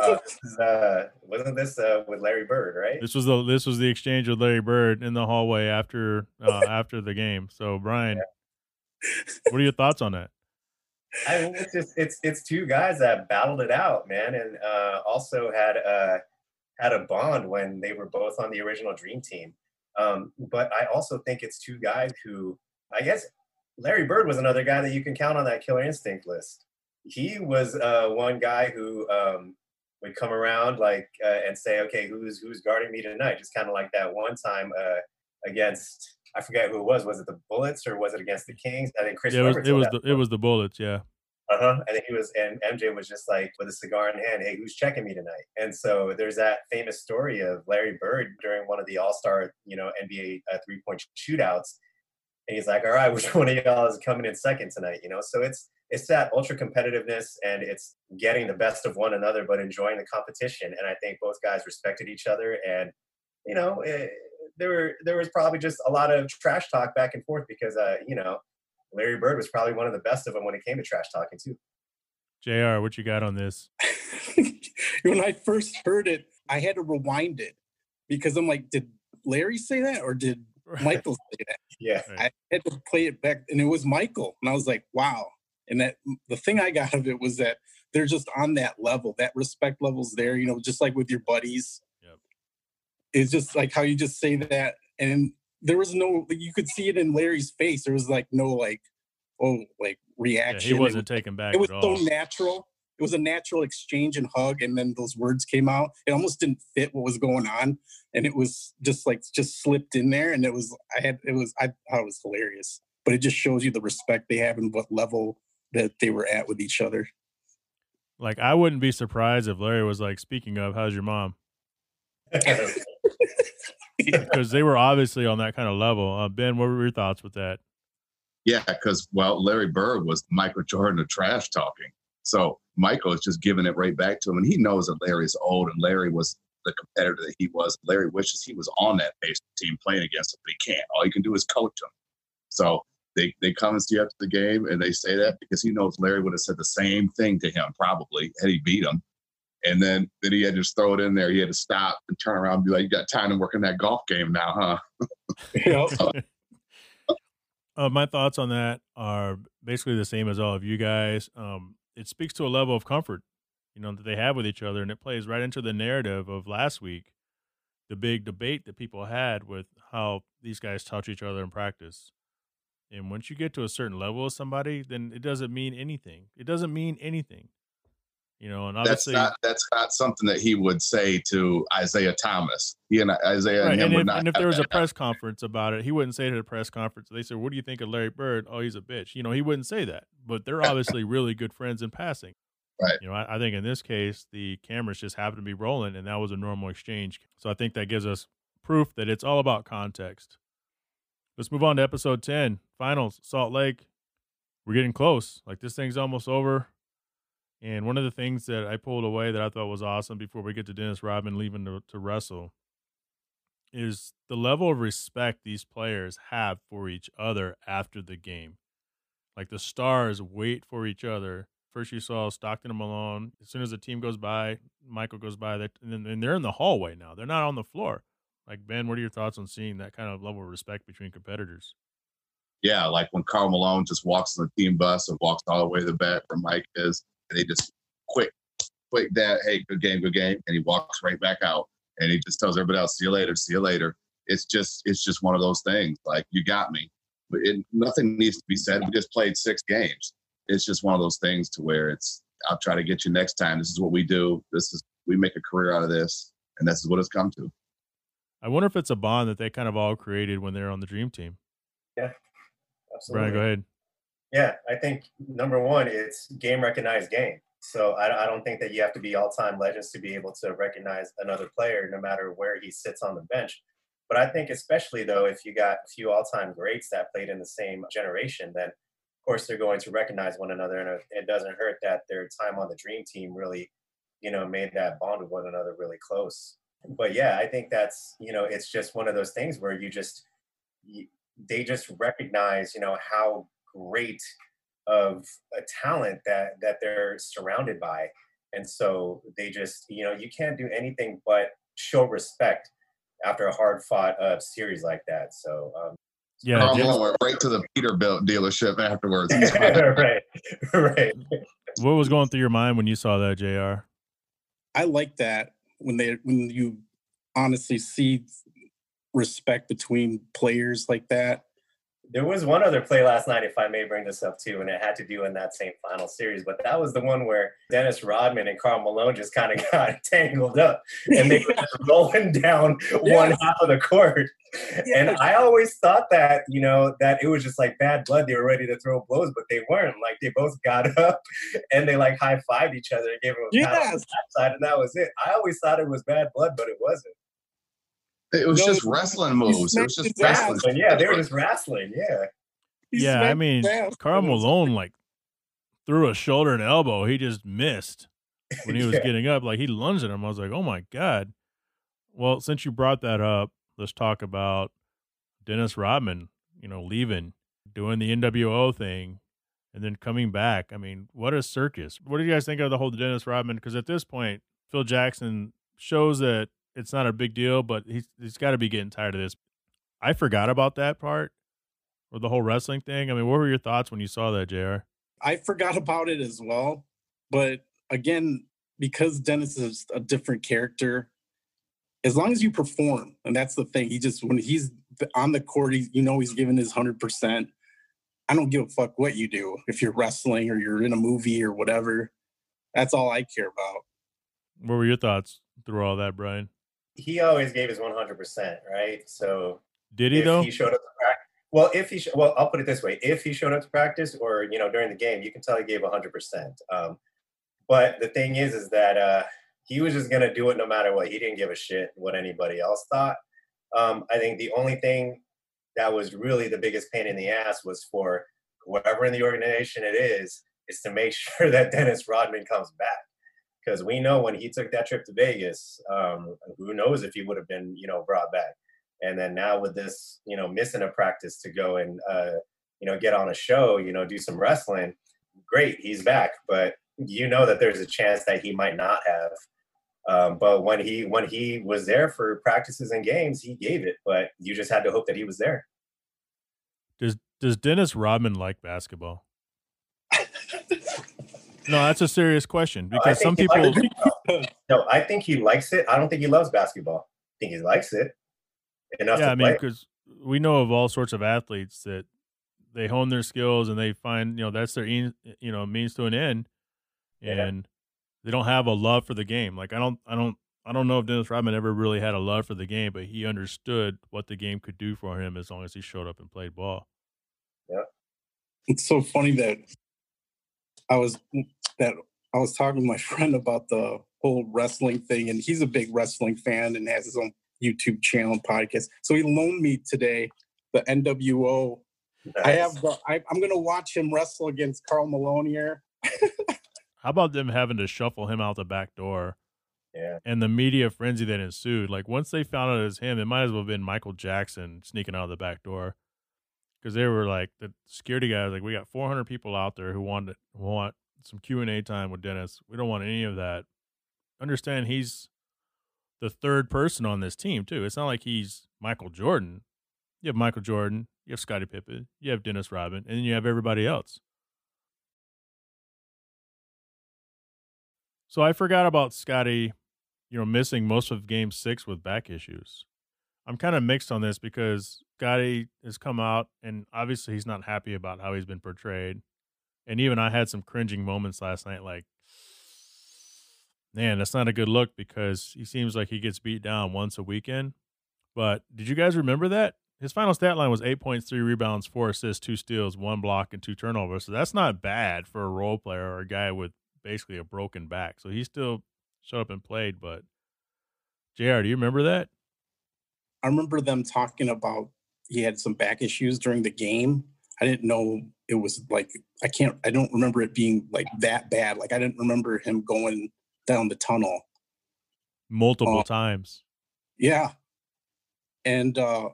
uh, this is, uh, wasn't this uh, with Larry Bird, right? This was the this was the exchange with Larry Bird in the hallway after uh, after the game. So Brian, what are your thoughts on that? I mean, it's just it's it's two guys that battled it out, man, and uh, also had uh, had a bond when they were both on the original Dream Team. Um, but I also think it's two guys who, I guess, Larry Bird was another guy that you can count on that Killer Instinct list. He was uh, one guy who um, would come around like uh, and say, "Okay, who's who's guarding me tonight?" Just kind of like that one time uh, against I forget who it was. Was it the Bullets or was it against the Kings? I think Chris. Yeah, it was it was the, it was the bullets. Yeah, uh huh. And he was, and MJ was just like with a cigar in hand, "Hey, who's checking me tonight?" And so there's that famous story of Larry Bird during one of the All Star, you know, NBA uh, three point shootouts, and he's like, "All right, which one of y'all is coming in second tonight?" You know, so it's it's that ultra competitiveness and it's getting the best of one another, but enjoying the competition. And I think both guys respected each other, and you know, eh, there were there was probably just a lot of trash talk back and forth because, uh, you know. Larry Bird was probably one of the best of them when it came to trash talking too. Jr. What you got on this? when I first heard it, I had to rewind it because I'm like, did Larry say that or did Michael say that? Yeah. Right. I had to play it back, and it was Michael, and I was like, wow. And that the thing I got of it was that they're just on that level. That respect level's there, you know, just like with your buddies. Yep. It's just like how you just say that, and there was no. You could see it in Larry's face. There was like no like, oh, like Yeah, reaction. he wasn't taken back it was at so natural. It was a natural exchange and hug, and then those words came out. It almost didn't fit what was going on, and it was just like just slipped in there. And it was I had it was I thought it was hilarious, but it just shows you the respect they have and what level that they were at with each other. Like I wouldn't be surprised if Larry was like, "Speaking of, how's your mom?" Because they were obviously on that kind of level. Uh, ben, what were your thoughts with that? Yeah, because well, Larry Bird was Michael Jordan of trash talking. So Michael is just giving it right back to him, and he knows that Larry's old, and Larry was the competitor that he was. Larry wishes he was on that base team playing against him, but he can't. All he can do is coach him. So they they come and see after the game, and they say that because he knows Larry would have said the same thing to him probably had he beat him. And then then he had to just throw it in there. He had to stop and turn around and be like, "You got time to work in that golf game now, huh?" You know? Uh, my thoughts on that are basically the same as all of you guys. Um, it speaks to a level of comfort, you know, that they have with each other, and it plays right into the narrative of last week, the big debate that people had with how these guys touch each other in practice. And once you get to a certain level of somebody, then it doesn't mean anything. It doesn't mean anything, you know. And That's obviously, not that's not something that he would say to Isiah Thomas. He and Isiah Right, and him and would if, not. and if there was a press conference about it, he wouldn't say it at a press conference. They said, "What do you think of Larry Bird?" Oh, he's a bitch. You know, he wouldn't say that. But they're obviously really good friends in passing. Right. You know, I, I think in this case, the cameras just happened to be rolling, and that was a normal exchange. So I think that gives us proof that it's all about context. Let's move on to episode ten, finals, Salt Lake. We're getting close. Like this thing's almost over. And one of the things that I pulled away that I thought was awesome before we get to Dennis Rodman leaving to, to wrestle is the level of respect these players have for each other after the game. Like the stars wait for each other. First, you saw Stockton and Malone. As soon as the team goes by, Michael goes by, and they're in the hallway now. They're not on the floor. Like Ben, what are your thoughts on seeing that kind of level of respect between competitors? Yeah, like when Karl Malone just walks on the team bus and walks all the way to the back where Mike is, and they just quick, quick that, hey, good game, good game, and he walks right back out, and he just tells everybody else, see you later, see you later. It's just, it's just one of those things. Like you got me, but it, nothing needs to be said. We just played six games. It's just one of those things to where it's, I'll try to get you next time. This is what we do. This is we make a career out of this, and this is what it's come to. I wonder if it's a bond that they kind of all created when they're on the dream team. Yeah. Absolutely. Brian, go ahead. Yeah, I think number one, it's game recognized game. So I, I don't think that you have to be all time legends to be able to recognize another player, no matter where he sits on the bench. But I think, especially though, if you got a few all time greats that played in the same generation, then of course they're going to recognize one another. And it- doesn't hurt that their time on the dream team really, you know, made that bond with one another really close. But yeah, I think that's, you know, it's just one of those things where you just, you, they just recognize, you know, how great of a talent that that they're surrounded by and so they just you know you can't do anything but show respect after a hard fought uh, series like that so um, Yeah, Karl James- Malone went right to the Peterbilt dealership afterwards. right right what was going through your mind when you saw that, Jr. I like that when they when you honestly see respect between players like that. There was one other play last night, if I may bring this up too, and it had to do in that same final series. But that was the one where Dennis Rodman and Karl Malone just kind of got tangled up, and they were rolling down one half of the court. And I always thought that you know that it was just like bad blood. They were ready to throw blows, but they weren't. Like they both got up and they like high fived each other and gave them a Yes. the backside, and that was it. I always thought it was bad blood, but it wasn't. It was No, just wrestling moves. It was just his wrestling. And yeah, they were just wrestling. Yeah. He yeah, I mean, his ass. Karl Malone like threw a shoulder and elbow. He just missed when he was Yeah. getting up. Like he lunged at him. I was like, oh my god. Well, since you brought that up, let's talk about Dennis Rodman. You know, leaving, doing the NWO thing, and then coming back. I mean, what a circus! What do you guys think of the whole Dennis Rodman? Because at this point, Phil Jackson shows that it's not a big deal, but he's he's got to be getting tired of this. I forgot about that part or the whole wrestling thing. I mean, what were your thoughts when you saw that, Jr. I forgot about it as well. But again, because Dennis is a different character, as long as you perform, and that's the thing. He just when he's on the court, he, you know he's giving his hundred percent. I don't give a fuck what you do if you're wrestling or you're in a movie or whatever. That's all I care about. What were your thoughts through all that, Brian? He always gave his 100%, right? So Did he if though? he showed up to practice, well, if he, sh- well, I'll put it this way: if he showed up to practice, or you know, during the game, you can tell he gave 100. percent um, But the thing is, is that uh, he was just gonna do it no matter what. He didn't give a shit what anybody else thought. Um, I think the only thing that was really the biggest pain in the ass was for whoever in the organization it is, is to make sure that Dennis Rodman comes back. Because we know when he took that trip to Vegas, um, who knows if he would have been, you know, brought back. And then now with this you know missing a practice to go and uh, you know get on a show you know do some wrestling great he's back. But you know that there's a chance that he might not have. Um, but when he when he was there for practices and games he gave it but you just had to hope that he was there. Does Does Dennis Rodman like basketball? No, that's a serious question I because some people. likes no i think he likes it i don't think he loves basketball i think he likes it enough Yeah, to I mean, because we know of all sorts of athletes that they hone their skills and they find you know that's their you know means to an end, Yeah. and they don't have a love for the game. Like I don't, I don't, I don't know if Dennis Rodman ever really had a love for the game, but he understood what the game could do for him as long as he showed up and played ball. Yeah, it's so funny that I was mm, that I was talking to my friend about the whole wrestling thing, and he's a big wrestling fan and has his own YouTube channel and podcast. So he loaned me today the NWO. I have the, I, I'm gonna watch him wrestle against Karl Malone here. How about them having to shuffle him out the back door yeah and the media frenzy that ensued? Like once they found out it was him, it might as well have been Michael Jackson sneaking out of the back door because they were like the security guys. Like we got 400 people out there who want who want some Q and A time with Dennis. We don't want any of that. Understand he's the third person on this team too. It's not like he's Michael Jordan. You have Michael Jordan, you have Scottie Pippen, you have Dennis Rodman, and then you have everybody else. So I forgot about Scottie, you know, missing most of game six with back issues. I'm kind of mixed on this because Scottie has come out and obviously he's not happy about how he's been portrayed. And even I had some cringing moments last night, like, man, that's not a good look because he seems like he gets beat down once a weekend. But did you guys remember that? His final stat line was eight points, three rebounds, four assists, two steals, one block, and two turnovers. So that's not bad for a role player or a guy with basically a broken back. So he still showed up and played. But JR, do you remember that? I remember them talking about he had some back issues during the game. I didn't know it was like I can't I don't remember it being like that bad. Like I didn't remember him going down the tunnel. Multiple Oh. times. Yeah. And uh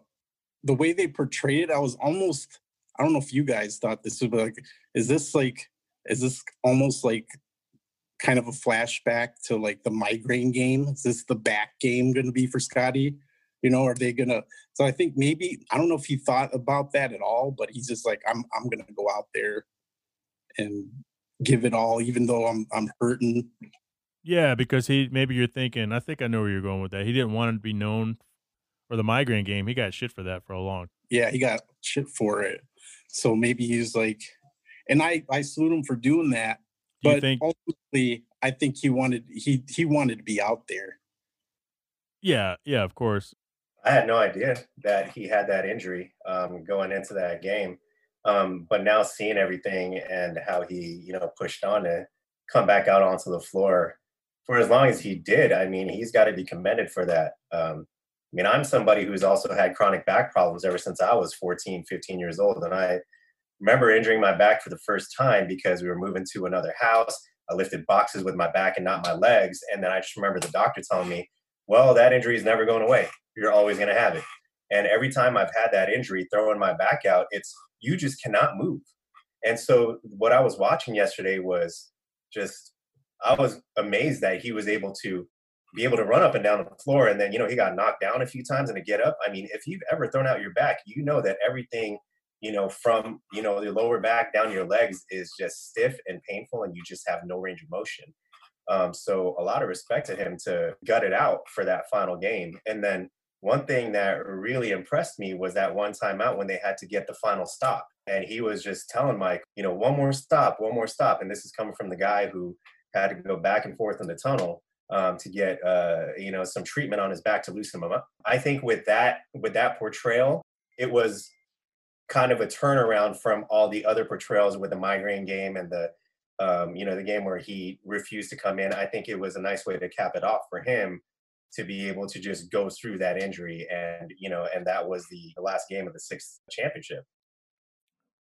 the way they portrayed it, I was almost I don't know if you guys thought this was like, is this like, is this almost like kind of a flashback to like the migraine game? Is this the back game going to be for Scottie? You know, are they gonna? So I think maybe I don't know if he thought about that at all, but he's just like, I'm I'm gonna go out there and give it all, even though I'm I'm hurting. Yeah, because he maybe you're thinking. I think I know where you're going with that. He didn't want to be known for the migraine game. He got shit for that for a long. Yeah, he got shit for it. So maybe he's like, and I I salute him for doing that. Do but think? ultimately, I think he wanted he he wanted to be out there. Yeah, yeah, of course. I had no idea that he had that injury um, going into that game. Um, but now seeing everything and how he, you know, pushed on to come back out onto the floor for as long as he did, I mean, he's got to be commended for that. Um, I mean, I'm somebody who's also had chronic back problems ever since I was 14, 15 years old. And I remember injuring my back for the first time because we were moving to another house. I lifted boxes with my back and not my legs. And then I just remember the doctor telling me, well, that injury is never going away. You're always going to have it. And every time I've had that injury, throwing my back out, it's you just cannot move. And so what I was watching yesterday was just, I was amazed that he was able to be able to run up and down the floor. And then, you know, he got knocked down a few times and to get up. I mean, if you've ever thrown out your back, you know that everything, you know, from, you know, your lower back down your legs is just stiff and painful and you just have no range of motion. Um, so a lot of respect to him to gut it out for that final game. And then one thing that really impressed me was that one time out when they had to get the final stop. And he was just telling Mike, you know, one more stop, one more stop. And this is coming from the guy who had to go back and forth in the tunnel um, to get, uh, you know, some treatment on his back to loosen him up. I think with that, with that portrayal, it was kind of a turnaround from all the other portrayals with the migraine game and the, um, you know, the game where he refused to come in. I think it was a nice way to cap it off for him to be able to just go through that injury and you know and that was the, the last game of the sixth championship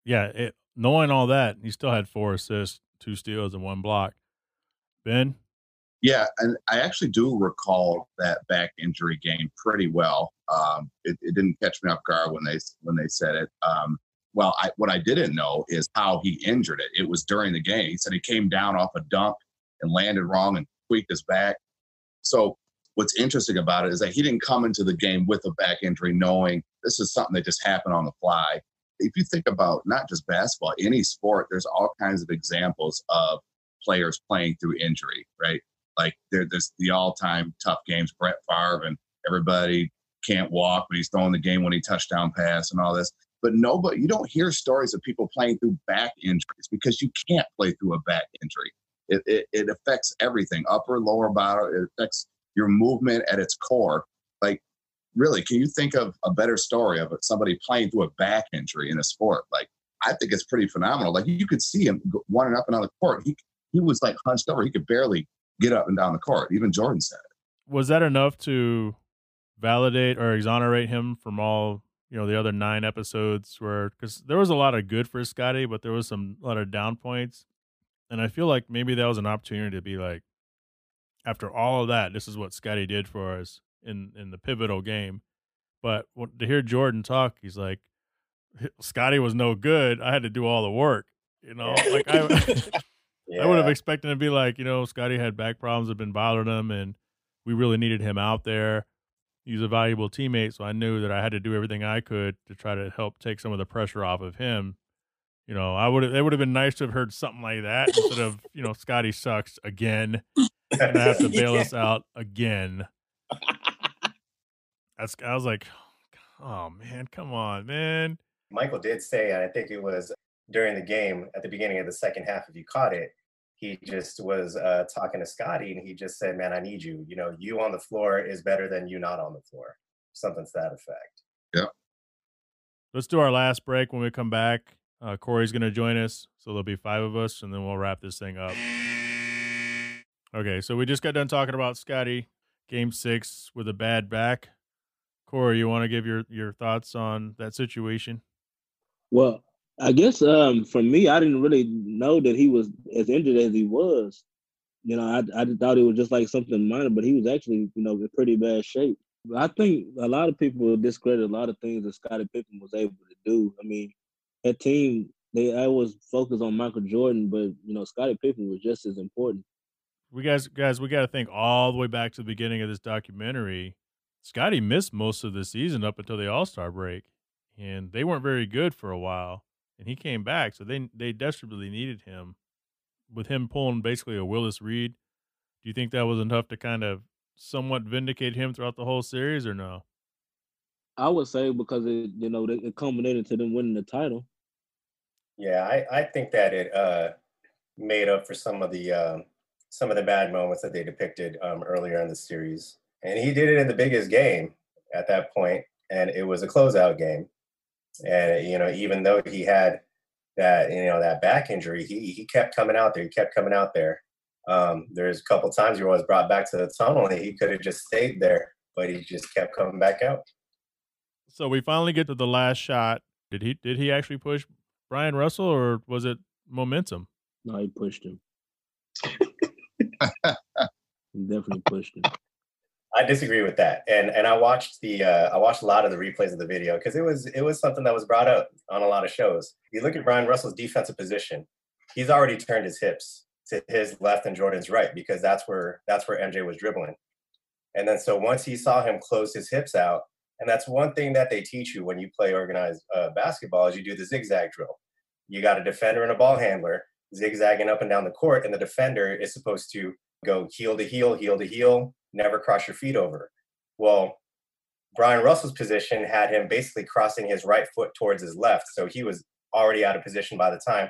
Yeah, it, knowing all that, he still had four assists, two steals, and one block. Ben, Yeah, and I actually do recall that back injury game pretty well. Um, it, it didn't catch me off guard when they when they said it. Um, well, I, what I didn't know is how he injured it. It was during the game. He said he came down off a dunk and landed wrong and tweaked his back. So what's interesting about it is that he didn't come into the game with a back injury knowing this is something that just happened on the fly. If you think about not just basketball, any sport, there's all kinds of examples of players playing through injury, right? Like there, there's the all-time tough games, Brett Favre, and everybody can't walk, but he's throwing the game when he touchdown pass and all this. But nobody, you don't hear stories of people playing through back injuries because you can't play through a back injury. It, it, it affects everything, upper, lower body. It affects your movement at its core. Like, really, can you think of a better story of somebody playing through a back injury in a sport? Like, I think it's pretty phenomenal. Like, you could see him running up and down the court. He he was like hunched over. He could barely get up and down the court. Even Jordan said it. was that enough to validate or exonerate him from all you know the other nine episodes where because there was a lot of good for Scottie, but there was some a lot of down points, and I feel like maybe that was an opportunity to be like, after all of that, this is what Scottie did for us in in the pivotal game. But to hear Jordan talk, he's like, Scottie was no good. I had to do all the work. You know, like I. I would have expected him to be like, you know, Scottie had back problems that been bothering him, and we really needed him out there. He's a valuable teammate, so I knew that I had to do everything I could to try to help take some of the pressure off of him. You know, I would have. It would have been nice to have heard something like that instead of, you know, Scottie sucks again, and I have to bail Yeah. us out again. That's. I was like, oh man, come on, man. Michael did say, and I think it was during the game at the beginning of the second half, if you caught it, he just was uh, talking to Scottie and he just said, Man, I need you. You know, you on the floor is better than you not on the floor. Something to that effect. Yeah. Let's do our last break. When we come back, uh, Corey's going to join us. So there'll be five of us, and then we'll wrap this thing up. Okay, so we just got done talking about Scottie, game six with a bad back. Corey, you want to give your, your thoughts on that situation? Well, I guess um, for me, I didn't really know that he was as injured as he was. You know, I I thought it was just like something minor, but he was actually, you know, in pretty bad shape. But I think a lot of people discredit a lot of things that Scottie Pippen was able to do. I mean, that team they I was focused on Michael Jordan, but you know Scottie Pippen was just as important. We guys, guys, we got to think all the way back to the beginning of this documentary. Scottie missed most of the season up until the All Star break, and they weren't very good for a while. And he came back, so they they desperately needed him. With him pulling basically a Willis Reed, do you think that was enough to kind of somewhat vindicate him throughout the whole series, or no? I would say because it you know it culminated to them winning the title. Yeah, I, I think that it uh, made up for some of the um, some of the bad moments that they depicted um, earlier in the series, and he did it in the biggest game at that point, and it was a closeout game. And you know, even though he had that you know that back injury, he he kept coming out there. He kept coming out there. Um, there's a couple times he was brought back to the tunnel, and he could have just stayed there, but he just kept coming back out. So we finally get to the last shot. Did he did he actually push Bryon Russell, or was it momentum? No, he pushed him. definitely pushed him. I disagree with that, and and I watched the uh, I watched a lot of the replays of the video because it was it was something that was brought up on a lot of shows. You look at Bryon Russell's defensive position; he's already turned his hips to his left and Jordan's right because that's where that's where MJ was dribbling. And then so once he saw him close his hips out, and that's one thing that they teach you when you play organized uh, basketball is you do the zigzag drill. You got a defender and a ball handler zigzagging up and down the court, and the defender is supposed to go heel to heel, heel to heel, never cross your feet over. Well, Bryon Russell's position had him basically crossing his right foot towards his left, so he was already out of position by the time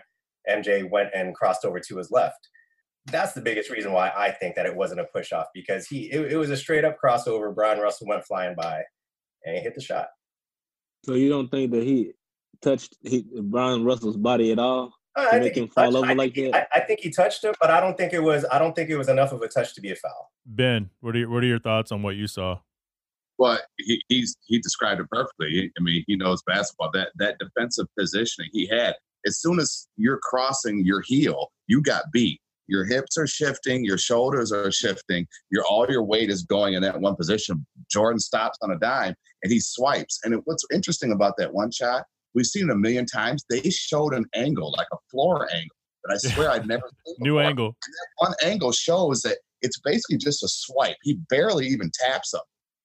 MJ went and crossed over to his left. That's the biggest reason why I think that it wasn't a push off because he it, it was a straight up crossover. Brian Russell went flying by and he hit the shot. So you don't think that he touched he, Bryon Russell's body at all Uh, I make think him he fall touched- over I like think he- that? I, I think he touched him, but I don't think it was. I don't think it was enough of a touch to be a foul. Ben, what are your, what are your thoughts on what you saw? Well, he, he's he described it perfectly. He- I mean, he knows basketball. That that defensive positioning he had. As soon as you're crossing your heel, you got beat. Your hips are shifting, your shoulders are shifting, your all your weight is going in that one position. Jordan stops on a dime and he swipes. And it, what's interesting about that one shot, we've seen it a million times. They showed an angle, like a floor angle, that I swear I'd never seen New before angle. one angle shows that it's basically just a swipe. He barely even taps him.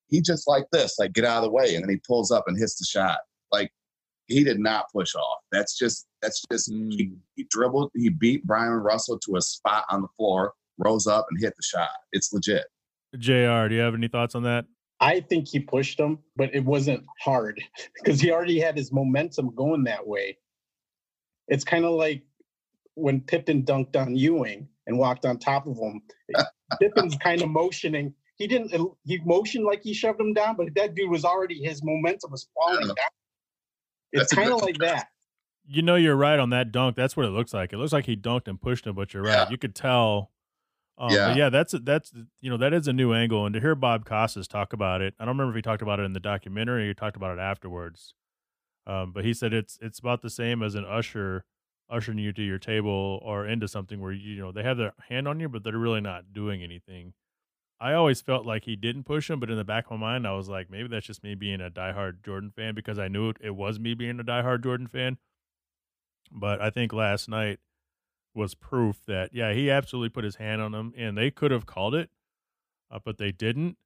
He just like this, like get out of the way, and then he pulls up and hits the shot. Like he did not push off. That's just that's just he, Mm. he dribbled. He beat Bryon Russell to a spot on the floor, rose up and hit the shot. It's legit. Jr. Do you have any thoughts on that? I think he pushed him, but it wasn't hard because he already had his momentum going that way. It's kind of like when Pippen dunked on Ewing and walked on top of him. Pippen's kind of motioning. He didn't. Uh, he motioned like he shoved him down, but that dude was already his momentum was falling down. It's kind of like that. You know, you're right on that dunk. That's what it looks like. It looks like he dunked and pushed him, but you're right. Yeah. You could tell. Um, Yeah. Yeah, that's that's you know that is a new angle, and to hear Bob Costas talk about it, I don't remember if he talked about it in the documentary or he talked about it afterwards. Um, but he said it's it's about the same as an usher ushering you to your table or into something where you know they have their hand on you, but they're really not doing anything. I always felt like he didn't push him, but in the back of my mind, I was like, maybe that's just me being a diehard Jordan fan because I knew it, it was me being a diehard Jordan fan. But I think last night was proof that yeah, he absolutely put his hand on him, and they could have called it, uh, but they didn't.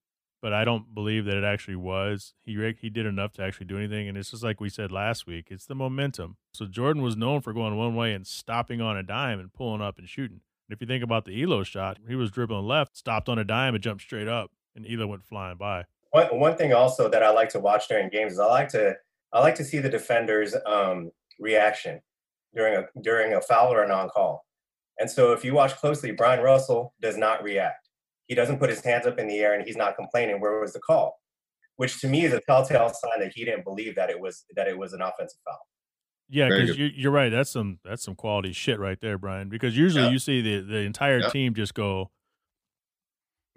But I don't believe that it actually was. He he did enough to actually do anything, and it's just like we said last week. It's the momentum. So Jordan was known for going one way and stopping on a dime and pulling up and shooting. And if you think about the Ehlo shot, he was dribbling left, stopped on a dime, and jumped straight up, and Ehlo went flying by. One one thing also that I like to watch during games is I like to I like to see the defender's um, reaction during a during a foul or a non-call. And so if you watch closely, Bryon Russell does not react. He doesn't put his hands up in the air and he's not complaining. Where was the call? Which to me is a telltale sign that he didn't believe that it was that it was an offensive foul. Yeah, because you're, you're right. That's some that's some quality shit right there, Brian. Because usually Yeah. you see the the entire Yeah. team just go,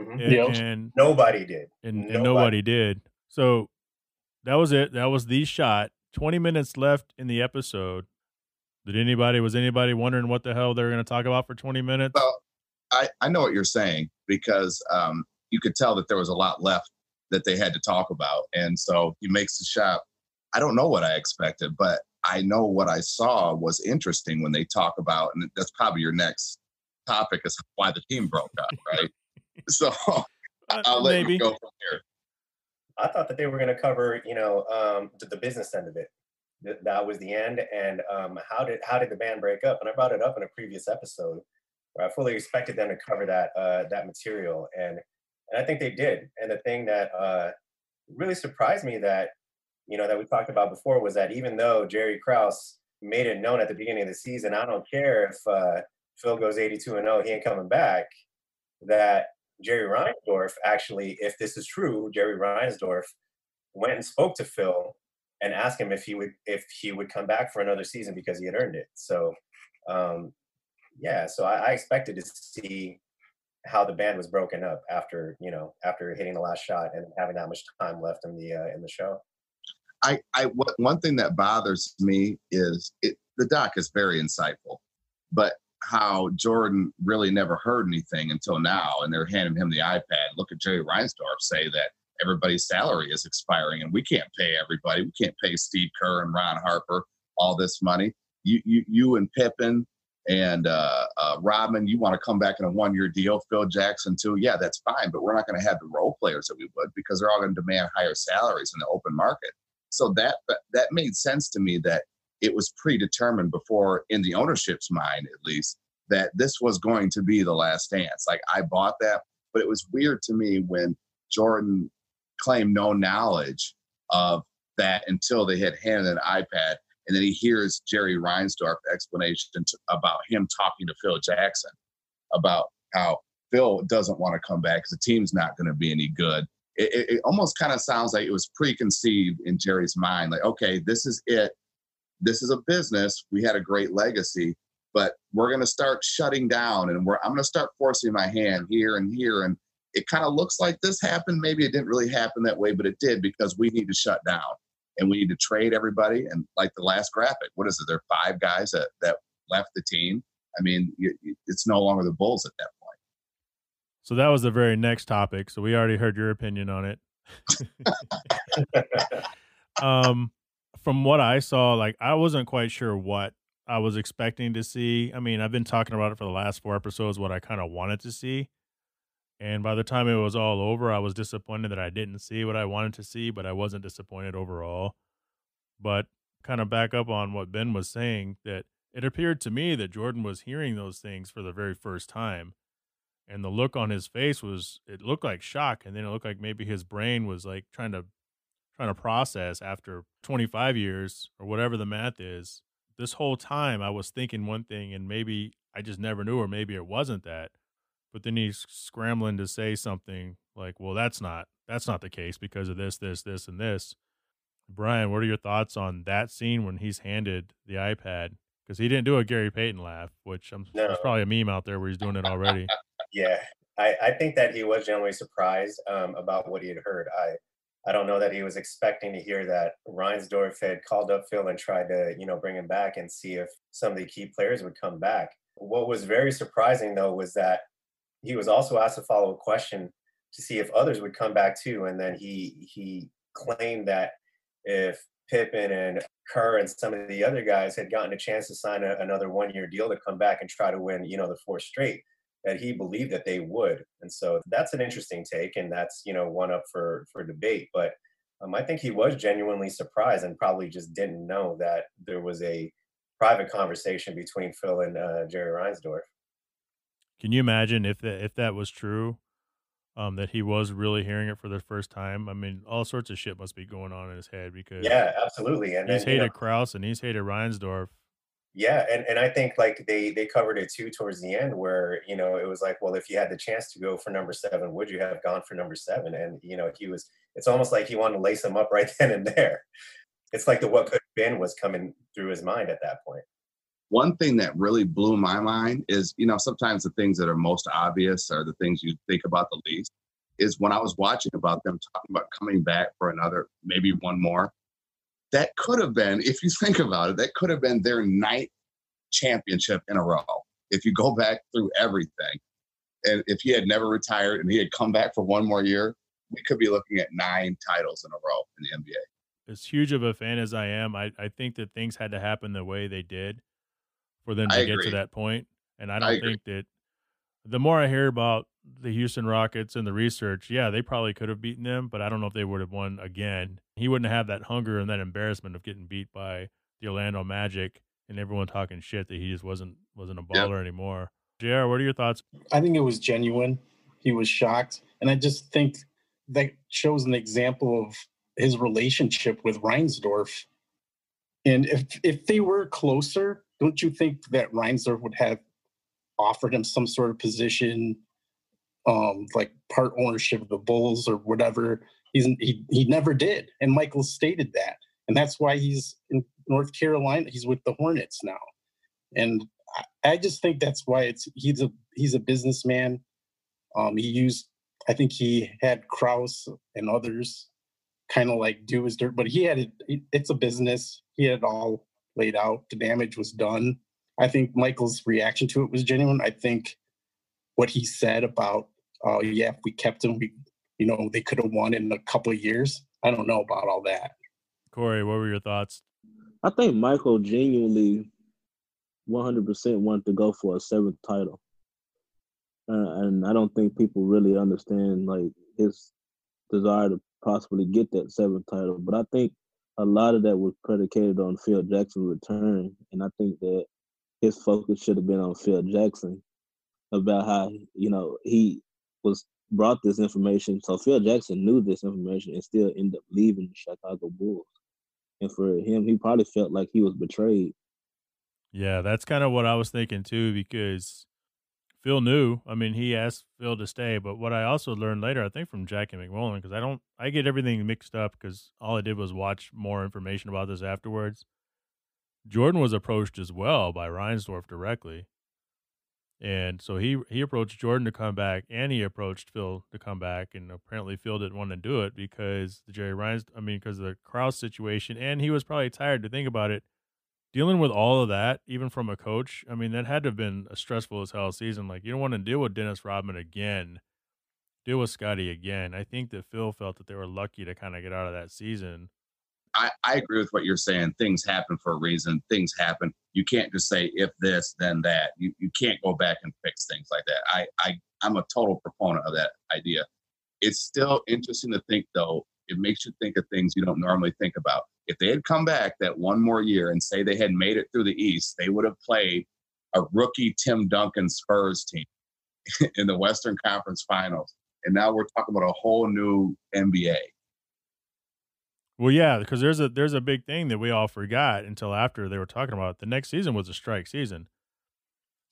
Mhm. and, Yep. and Nobody did. and, and Nobody. nobody did. So that was it. That was the shot. Twenty minutes left in the episode. Did anybody was anybody wondering what the hell they were going to talk about for twenty minutes? Well, I, I know what you're saying because um, you could tell that there was a lot left that they had to talk about. And so he makes the shot. I don't know what I expected, but I know what I saw was interesting when they talk about, and that's probably your next topic is why the team broke up, right? so Uh, I'll let maybe. you go from here. I thought that they were going to cover, you know, um, the, the business end of it. That, that was the end. And um, how did how did the band break up? And I brought it up in a previous episode where I fully expected them to cover that uh, that material, and and I think they did. And the thing that uh, really surprised me that you know that we talked about before was that even though Jerry Krause made it known at the beginning of the season, I don't care if uh, Phil goes 82 and 0, he ain't coming back. That Jerry Reinsdorf actually, if this is true, Jerry Reinsdorf went and spoke to Phil and ask him if he would if he would come back for another season because he had earned it. So um, yeah, so I, I expected to see how the band was broken up after you know after hitting the last shot and having that much time left in the uh, in the show. I, I one thing that bothers me is it, the doc is very insightful, but how Jordan really never heard anything until now, and they're handing him the iPad. Look at Jerry Reinsdorf say that everybody's salary is expiring, and we can't pay everybody. We can't pay Steve Kerr and Ron Harper all this money. You, you, you and Pippen and uh, uh, Rodman, you want to come back in a one-year deal. Phil Jackson too. Yeah, that's fine, but we're not going to have the role players that we would because they're all going to demand higher salaries in the open market. So that that made sense to me that it was predetermined before, in the ownership's mind at least, that this was going to be the last dance. Like I bought that, but it was weird to me when Jordan claimed no knowledge of that until they had handed an iPad, and then he hears Jerry Reinsdorf explanation to, about him talking to Phil Jackson about how Phil doesn't want to come back because the team's not going to be any good. It, it, it almost kind of sounds like it was preconceived in Jerry's mind, like, okay, this is it. This is a business. We had a great legacy, but we're going to start shutting down, and we're I'm going to start forcing my hand here and here, and it kind of looks like this happened. Maybe it didn't really happen that way, but it did because we need to shut down and we need to trade everybody. And like the last graphic, what is it? There are five guys that that left the team. I mean, it's no longer the Bulls at that point. So that was the very next topic. So we already heard your opinion on it. um, from what I saw, like I wasn't quite sure what I was expecting to see. I mean, I've been talking about it for the last four episodes, what I kind of wanted to see. And by the time it was all over, I was disappointed that I didn't see what I wanted to see, but I wasn't disappointed overall. But kind of back up on what Ben was saying, that it appeared to me that Jordan was hearing those things for the very first time. And the look on his face was it looked like shock, and then it looked like maybe his brain was like trying to trying to process after 25 years or whatever the math is. This whole time I was thinking one thing and maybe I just never knew or maybe it wasn't that. But then he's scrambling to say something like, "Well, that's not that's not the case because of this, this, this and this." Brian, what are your thoughts on that scene when he's handed the iPad? Because he didn't do a Gary Payton laugh, which I'm No. there's probably a meme out there where he's doing it already. Yeah, I, I think that he was generally surprised um, about what he had heard. I I don't know that he was expecting to hear that Reinsdorf had called up Phil and tried to you know bring him back and see if some of the key players would come back. What was very surprising though was that he was also asked a follow up question to see if others would come back too, and then he he claimed that if Pippen and Kerr and some of the other guys had gotten a chance to sign a, another one year deal to come back and try to win you know the fourth straight that he believed that they would. And so that's an interesting take, and that's you know one up for for debate. But um, I think he was genuinely surprised and probably just didn't know that there was a private conversation between Phil and uh, Jerry Reinsdorf. Can you imagine if that if that was true, um, that he was really hearing it for the first time? I mean, all sorts of shit must be going on in his head because Yeah, absolutely. And he's then, you hated know, Krause and he's hated Reinsdorf. yeah, and, and I think like they they covered it too towards the end where you know it was like, well, if you had the chance to go for number seven, would you have gone for number seven? And you know he was. It's almost like he wanted to lace him up right then and there. It's like the what could have been was coming through his mind at that point. One thing that really blew my mind is, you know, sometimes the things that are most obvious are the things you think about the least. Is when I was watching about them talking about coming back for another, maybe one more. That could have been, if you think about it, that could have been their ninth championship in a row. If you go back through everything, and if he had never retired and he had come back for one more year, we could be looking at nine titles in a row in the NBA. as huge of a fan as I am, I, I think that things had to happen the way they did for them to I get agree. to that point. And I I don't agree. think that the more I hear about the Houston Rockets and the research, yeah, they probably could have beaten them, but I don't know if they would have won again. He wouldn't have that hunger and that embarrassment of getting beat by the Orlando Magic and everyone talking shit that he just wasn't wasn't a Yep. baller anymore. JR, what are your thoughts? I think it was genuine. He was shocked. And I just think that shows an example of his relationship with Reinsdorf. And if if they were closer, don't you think that Reinsdorf would have offered him some sort of position, um, like part ownership of the Bulls or whatever? He's he he never did. And Michael stated that. And that's why he's in North Carolina. He's with the Hornets now. And I- I just think that's why it's he's a he's a businessman. Um, he used I think he had Krause and others kind of like do his dirt, but he had it. It's a business. He had it all laid out. The damage was done. I think Michael's reaction to it was genuine. I think what he said about, oh yeah, if we kept him, we, you know, they could have won in a couple of years. I don't know about all that. Corey, what were your thoughts? I think Michael genuinely 100% wanted to go for a seventh title. Uh, and I don't think people really understand like his desire to possibly get that seventh title. But I think a lot of that was predicated on Phil Jackson's return. And I think that his focus should have been on Phil Jackson about how, you know, he was brought this information. So Phil Jackson knew this information and still ended up leaving the Chicago Bulls. And for him, he probably felt like he was betrayed. Yeah, that's kind of what I was thinking too, because Phil knew. I mean, he asked Phil to stay, but what I also learned later, I think from Jackie MacMullan, because I don't, I get everything mixed up because all I did was watch more information about this afterwards. Jordan was approached as well by Reinsdorf directly, and so he he approached Jordan to come back, and he approached Phil to come back, and apparently Phil didn't want to do it because the Jerry Reins, I mean, because of the Krause situation, and he was probably tired to think about it dealing with all of that, even from a coach, I mean, that had to have been a stressful as hell season. Like, you don't want to deal with Dennis Rodman again, deal with Scottie again. I think that Phil felt that they were lucky to kind of get out of that season. I, I agree with what you're saying. Things happen for a reason. Things happen. You can't just say if this, then that. You you can't go back and fix things like that. I, I I'm a total proponent of that idea. It's still interesting to think though. It makes you think of things you don't normally think about. If they had come back that one more year and say they had made it through the East, they would have played a rookie Tim Duncan Spurs team in the Western Conference Finals. And now we're talking about a whole new NBA. Well, yeah, because there's a there's a big thing that we all forgot until after they were talking about it. The next season was a strike season.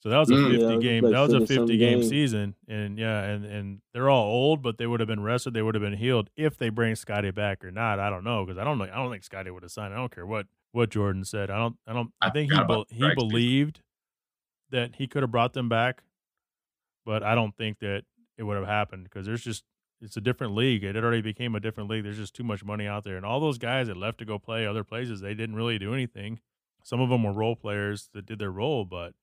So that was a Mm. 50 Yeah, game. like that was a 50 some 50 game games. season, and yeah, and and they're all old, but they would have been rested. They would have been healed if they bring Scottie back or not. I don't know because I don't know. I don't think Scottie would have signed. I don't care what what Jordan said. I don't. I don't. I, I think he be, he strike season. believed that he could have brought them back, but I don't think that it would have happened because there's just it's a different league. It had already became a different league. There's just too much money out there, and all those guys that left to go play other places, they didn't really do anything. Some of them were role players that did their role, but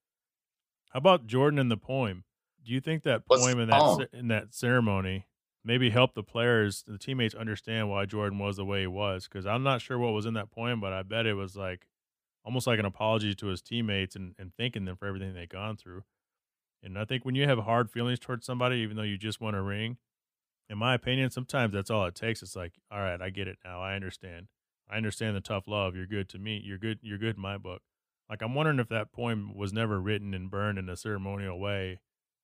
how about Jordan in the poem? Do you think that poem in that poem? in that ceremony maybe helped the players, the teammates, understand why Jordan was the way he was? Because I'm not sure what was in that poem, but I bet it was like almost like an apology to his teammates and, and thanking them for everything they've gone through. And I think when you have hard feelings towards somebody, even though you just want a ring, in my opinion, sometimes that's all it takes. It's like, all right, I get it now. I understand. I understand the tough love. You're good to me. You're good. You're good in my book. Like I'm wondering if that poem was never written and burned in a ceremonial way,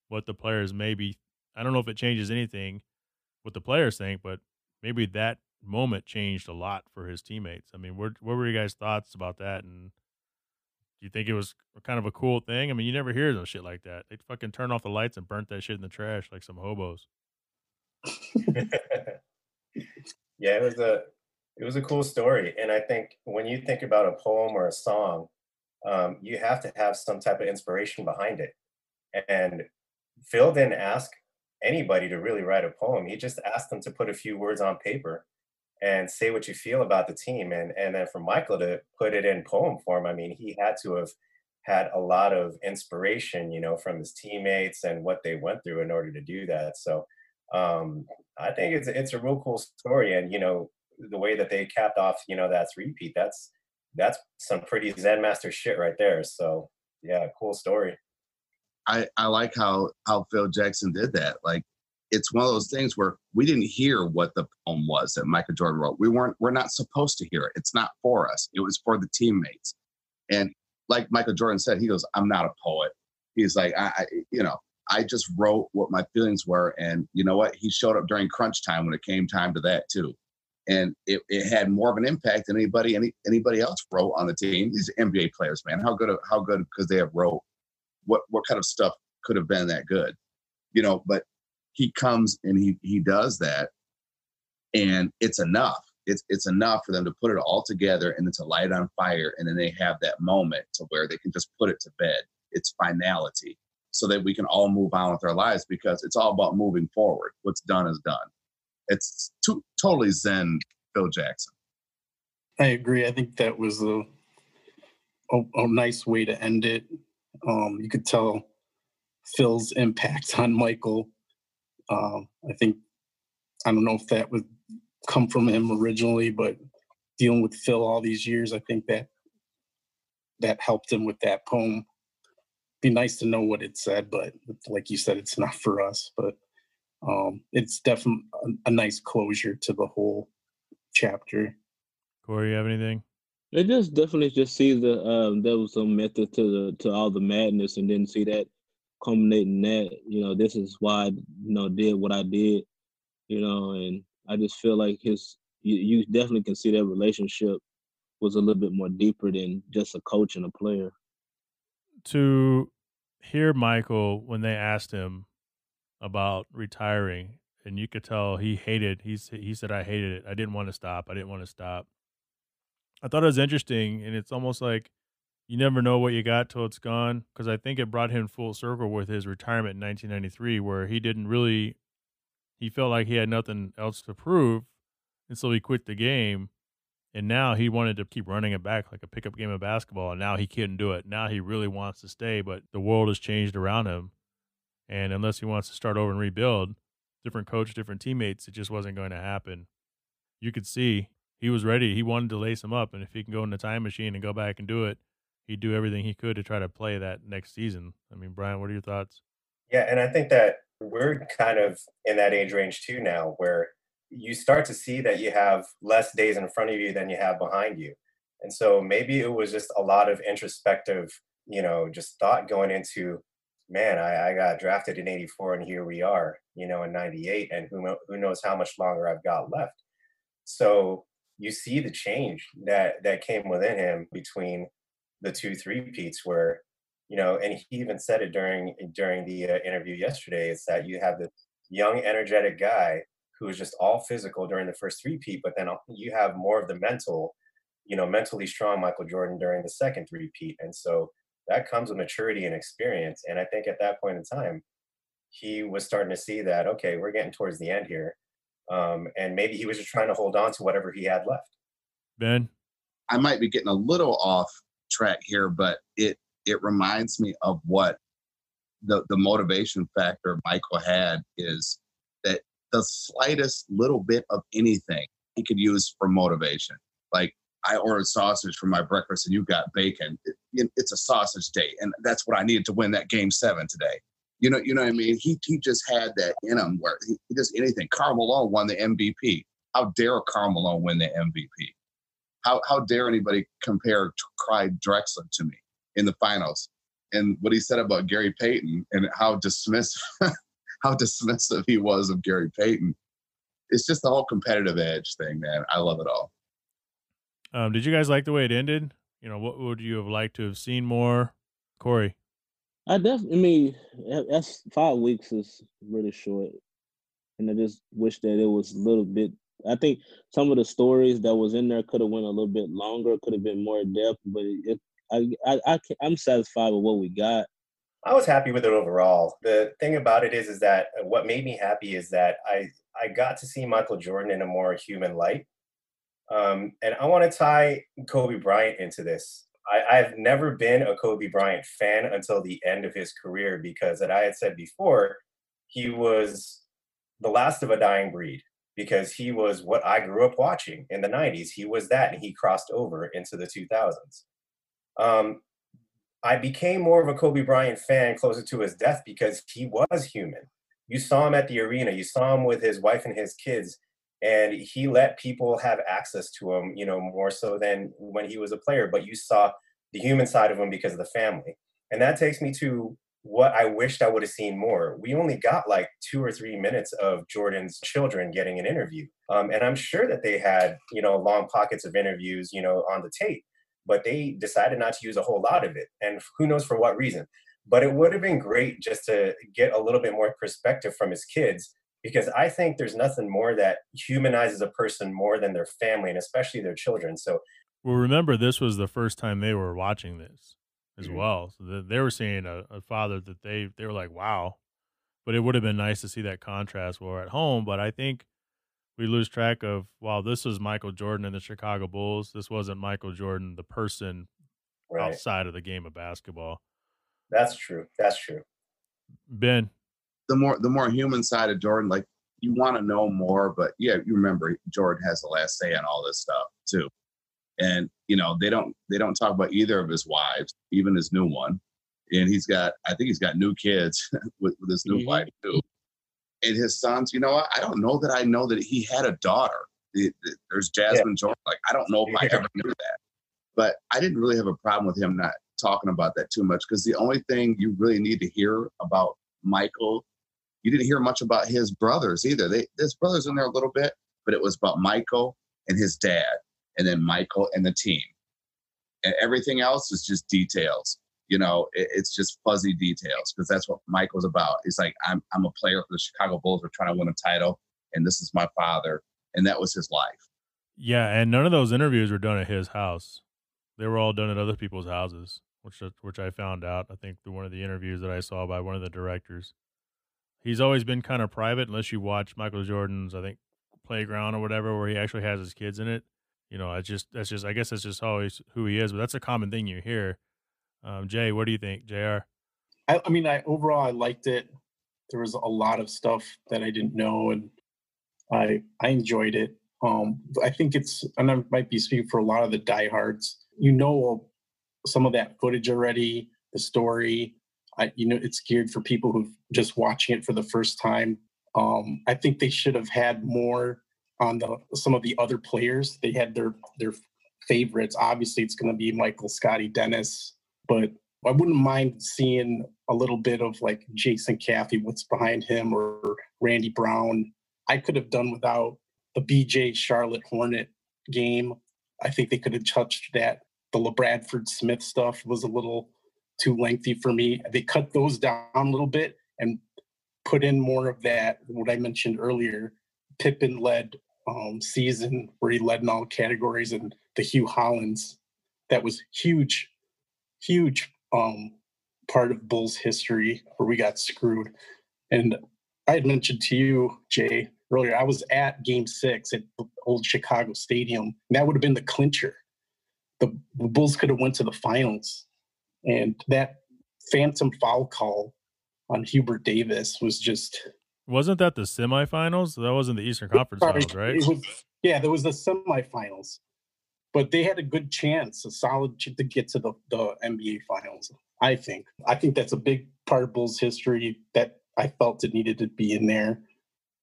what the players maybe. I don't know if it changes anything, what the players think, but maybe that moment changed a lot for his teammates. I mean, what were your guys' thoughts about that? And do you think it was kind of a cool thing? I mean, you never hear no shit like that. They fucking turn off the lights and burnt that shit in the trash like some hobos. yeah, it was a it was a cool story, and I think when you think about a poem or a song, um, you have to have some type of inspiration behind it. And Phil didn't ask anybody to really write a poem. He just asked them to put a few words on paper and say what you feel about the team. And and then for Michael to put it in poem form, I mean, he had to have had a lot of inspiration, you know, from his teammates and what they went through in order to do that. So um, I think it's it's a real cool story. And you know, the way that they capped off, you know, that repeat, that's that's some pretty Zen master shit right there. So yeah, cool story. I, I like how how Phil Jackson did that. Like it's one of those things where we didn't hear what the poem was that Michael Jordan wrote. We weren't we're not supposed to hear it. It's not for us. It was for the teammates. And like Michael Jordan said, he goes, "I'm not a poet." He's like, I, I you know, I just wrote what my feelings were, and you know what? He showed up during crunch time when it came time to that too, and it, it had more of an impact than anybody any anybody else wrote on the team. These NBA players, man, how good how good because they have wrote what what kind of stuff could have been that good, you know? But he comes and he he does that, and it's enough. It's it's enough for them to put it all together and then to light on fire, and then they have that moment to where they can just put it to bed. It's finality so that we can all move on with our lives because it's all about moving forward. What's done is done. It's totally Zen Phil Jackson. I agree. I think that was a, a, a nice way to end it. Um, you could tell Phil's impact on Michael. Um, I think, I don't know if that would come from him originally, but dealing with Phil all these years, I think that that helped him with that poem be nice to know what it said, but like you said, it's not for us. But um, it's definitely a, a nice closure to the whole chapter. Corey, you have anything? It just definitely just see the um, there was some method to the to all the madness, and then see that culminating that you know this is why I, you know did what I did, you know, and I just feel like his you, you definitely can see that relationship was a little bit more deeper than just a coach and a player to hear Michael when they asked him about retiring, and you could tell he hated. He's he said, "I hated it. I didn't want to stop. I didn't want to stop." I thought it was interesting, and it's almost like you never know what you got till it's gone. Because I think it brought him full circle with his retirement in 1993, where he didn't really. He felt like he had nothing else to prove, and so he quit the game and now he wanted to keep running it back like a pickup game of basketball. And now he couldn't do it. Now he really wants to stay, but the world has changed around him. And unless he wants to start over and rebuild, different coach, different teammates, it just wasn't going to happen. You could see he was ready. He wanted to lace him up. And if he can go in the time machine and go back and do it, he'd do everything he could to try to play that next season. I mean, Brian, what are your thoughts? Yeah, and I think that we're kind of in that age range too now where you start to see that you have less days in front of you than you have behind you. And so maybe it was just a lot of introspective, you know, just thought going into, man, I, I got drafted in 84 and here we are, you know, in 98 and who, who knows how much longer I've got left. So you see the change that, that came within him between the two three peats where, you know, and he even said it during, during the uh, interview yesterday, is that you have this young, energetic guy who was just all physical during the first three peat, but then you have more of the mental, you know, mentally strong Michael Jordan during the second three peat. And so that comes with maturity and experience. And I think at that point in time, he was starting to see that, okay, we're getting towards the end here. Um, and maybe he was just trying to hold on to whatever he had left. Ben? I might be getting a little off track here, but it it reminds me of what the the motivation factor Michael had is that the slightest little bit of anything he could use for motivation. Like I ordered sausage for my breakfast and you got bacon. It, it's a sausage day, and that's what I needed to win that game seven today. You know, you know what I mean? He he just had that in him where he, he does anything. Karl Malone won the MVP. How dare Karl Malone win the MVP? How how dare anybody compare Clyde Drexler to me in the finals? And what he said about Gary Payton and how dismissive how dismissive he was of Gary Payton. It's just the whole competitive edge thing, man. I love it all. Um, did you guys like the way it ended? You know, what would you have liked to have seen more? Corey. I definitely I mean that's five weeks is really short. And I just wish that it was a little bit I think some of the stories that was in there could have went a little bit longer, could have been more depth, but it, I, I, I, I'm satisfied with what we got. I was happy with it overall. The thing about it is, is that uh, what made me happy is that I I got to see Michael Jordan in a more human light. Um, and I want to tie Kobe Bryant into this. I, I've never been a Kobe Bryant fan until the end of his career because, as I had said before, he was the last of a dying breed. because he was what I grew up watching in the 90s. He was that, and he crossed over into the 2000s. Um, I became more of a Kobe Bryant fan closer to his death because he was human. You saw him at the arena, you saw him with his wife and his kids, and he let people have access to him, you know, more so than when he was a player. But you saw the human side of him because of the family. And that takes me to what I wished I would have seen more. We only got like two or three minutes of Jordan's children getting an interview. Um, and I'm sure that they had, you know, long pockets of interviews, you know, on the tape, but they decided not to use a whole lot of it. And who knows for what reason. But it would have been great just to get a little bit more perspective from his kids because I think there's nothing more that humanizes a person more than their family and especially their children. So, well, remember, this was the first time they were watching this as Mhm. well. So they were seeing a, a father that they they were like, wow. But it would have been nice to see that contrast while we're at home. But I think we lose track of wow, this is Michael Jordan and the Chicago Bulls. This wasn't Michael Jordan, the person right. outside of the game of basketball. That's true. That's true. Ben, the more the more human side of Jordan, like you want to know more, but yeah, you remember Jordan has the last say on all this stuff too. And you know, they don't they don't talk about either of his wives, even his new one. And he's got I think he's got new kids with, with his new Mhm. wife too. And his sons, you know, what? I don't know that I know that he had a daughter. The- the- There's Jasmine Jordan. Like I don't know if I ever knew that. But I didn't really have a problem with him not talking about that too much because the only thing you really need to hear about Michael you didn't hear much about his brothers either. They his brothers in there a little bit, but it was about Michael and his dad, and then Michael and the team, and everything else is just details. You know, it, it's just fuzzy details because that's what Michael's about. He's like, I'm I'm a player for the Chicago Bulls. We're trying to win a title, and this is my father, and that was his life. yeah, and none of those interviews were done at his house. They were all done at other people's houses, which which I found out. I think through one of the interviews that I saw by one of the directors. He's always been kind of private, unless you watch Michael Jordan's, I think, playground or whatever, where he actually has his kids in it. You know, it's just that's just I guess that's just always who he is. But that's a common thing you hear. Um, Jay, what do you think, Jr? I, I mean, I overall I liked it. There was a lot of stuff that I didn't know, and I I enjoyed it. Um, I think it's, and I might be speaking for a lot of the diehards. You know, some of that footage already, the story. I, you know, it's geared for people who've just watching it for the first time. Um, I think they should have had more on the some of the other players. They had their their favorites. Obviously, it's going to be Michael, Scottie, Dennis, but I wouldn't mind seeing a little bit of like Jason Caffey, what's behind him, or Randy Brown. I could have done without the BJ Charlotte Hornet game. I think they could have touched that. The LaBradford Smith stuff was a little too lengthy for me. They cut those down a little bit and put in more of that, what I mentioned earlier, Pippen led um, season where he led in all categories and the Hue Hollins. That was huge, huge um, part of Bulls history where we got screwed. And I had mentioned to you, Jay, earlier, I was at game six at old Chicago Stadium. That would have been the clincher. The, the Bulls could have went to the finals. And that phantom foul call on Hubert Davis was just Wasn't that the semifinals? That wasn't the Eastern Conference Sorry, Finals, right? Was, yeah, there was the semifinals, but they had a good chance, a solid to get to the, the NBA finals. I think. I think that's a big part of Bulls history that I felt it needed to be in there.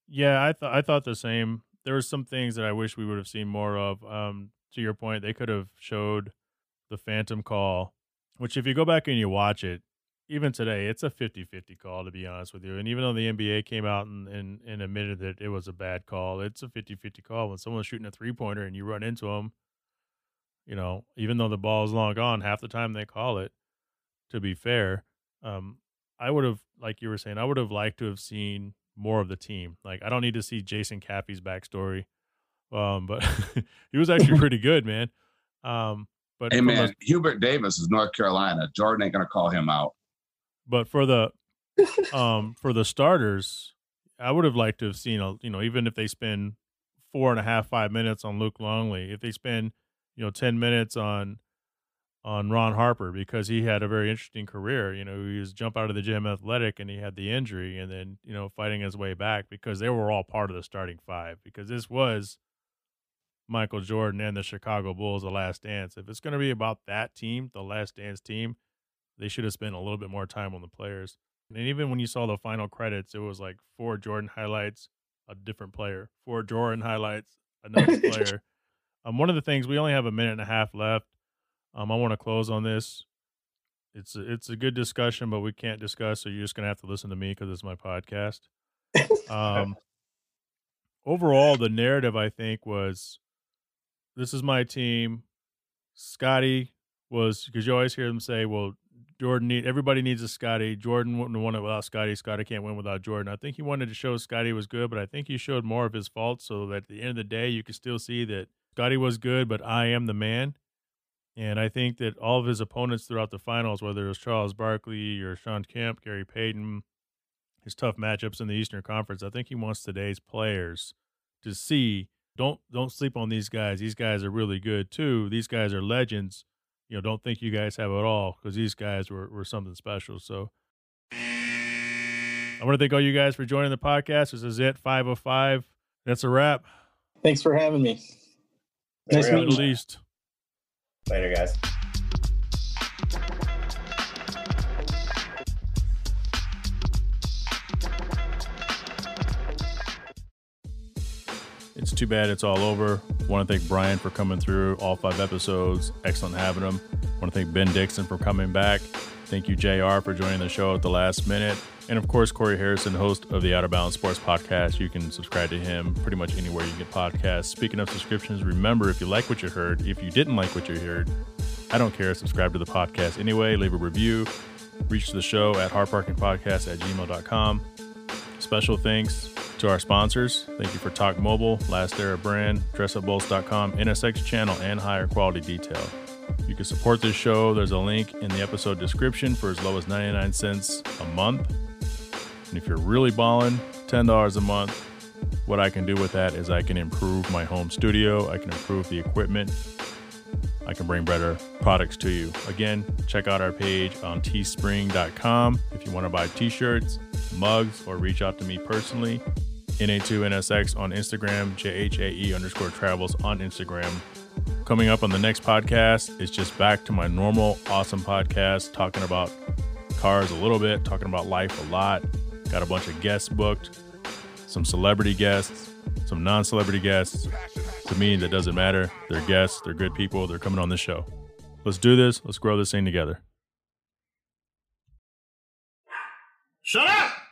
Yeah, I thought I thought the same. There were some things that I wish we would have seen more of. Um, to your point, they could have showed the Phantom call, which if you go back and you watch it, even today, it's a 50-50 call to be honest with you. And even though the NBA came out and, and, and admitted that it was a bad call, it's a 50-50 call. When someone's shooting a three-pointer and you run into them, you know, even though the ball is long gone, half the time they call it. To be fair, um, I would have, like you were saying, I would have liked to have seen more of the team. Like I don't need to see Jason Caffey's backstory, um, but he was actually pretty good, man. Um, but Hey man, a- Hubert Davis is North Carolina. Jordan ain't gonna call him out. but for the um for the starters, I would have liked to have seen a you know even if they spend four and a half five minutes on Luke Longley, if they spend you know ten minutes on on Ron Harper because he had a very interesting career. You know, he was jump out of the gym athletic and he had the injury and then, you know, fighting his way back because they were all part of the starting five because this was Michael Jordan and the Chicago Bulls, the last dance. If it's going to be about that team, the last dance team, they should have spent a little bit more time on the players. And even when you saw the final credits, it was like four Jordan highlights, a different player, four Jordan highlights, another player. Um, one of the things we only have a minute and a half left. Um, I want to close on this. It's a, it's a good discussion, but we can't discuss, so you're just gonna have to listen to me because it's my podcast. Um, overall, the narrative I think was, "This is my team." Scottie was because you always hear them say, "Well, Jordan need everybody needs a Scottie. Jordan wouldn't have won it without Scottie. Scottie can't win without Jordan." I think he wanted to show Scottie was good, but I think he showed more of his faults, so that at the end of the day, you could still see that Scottie was good, but I am the man. And I think that all of his opponents throughout the finals, whether it was Charles Barkley or Shawn Kemp, Gary Payton, his tough matchups in the Eastern Conference, I think he wants today's players to see don't don't sleep on these guys. These guys are really good too. These guys are legends. You know, don't think you guys have it all because these guys were, were something special. So I want to thank all you guys for joining the podcast. This is it, 505. That's a wrap. Thanks for having me. Nice At least. Later, guys. It's too bad it's all over. Want to thank Brian for coming through all five episodes. Excellent having him. Want to thank Ben Dixon for coming back. Thank you, JR, for joining the show at the last minute. And of course, Corey Harrison, host of the Out of Bounds Sports Podcast. You can subscribe to him pretty much anywhere you get podcasts. Speaking of subscriptions, remember if you like what you heard, if you didn't like what you heard, I don't care. Subscribe to the podcast anyway. Leave a review. Reach the show at hardparkingpodcast at gmail.com. Special thanks to our sponsors. Thank you for Talk Mobile, Last Era Brand, DressUpBulls.com, NSX Channel, and Higher Quality Detail. You can support this show. There's a link in the episode description for as low as 99 cents a month. And if you're really balling, $10 a month. What I can do with that is I can improve my home studio, I can improve the equipment, I can bring better products to you. Again, check out our page on teespring.com if you want to buy t shirts, mugs, or reach out to me personally. NA2NSX on Instagram, JHAE underscore travels on Instagram. Coming up on the next podcast is just back to my normal awesome podcast, talking about cars a little bit, talking about life a lot. Got a bunch of guests booked, some celebrity guests, some non celebrity guests. To me, that doesn't matter. They're guests, they're good people, they're coming on this show. Let's do this. Let's grow this thing together. Shut up!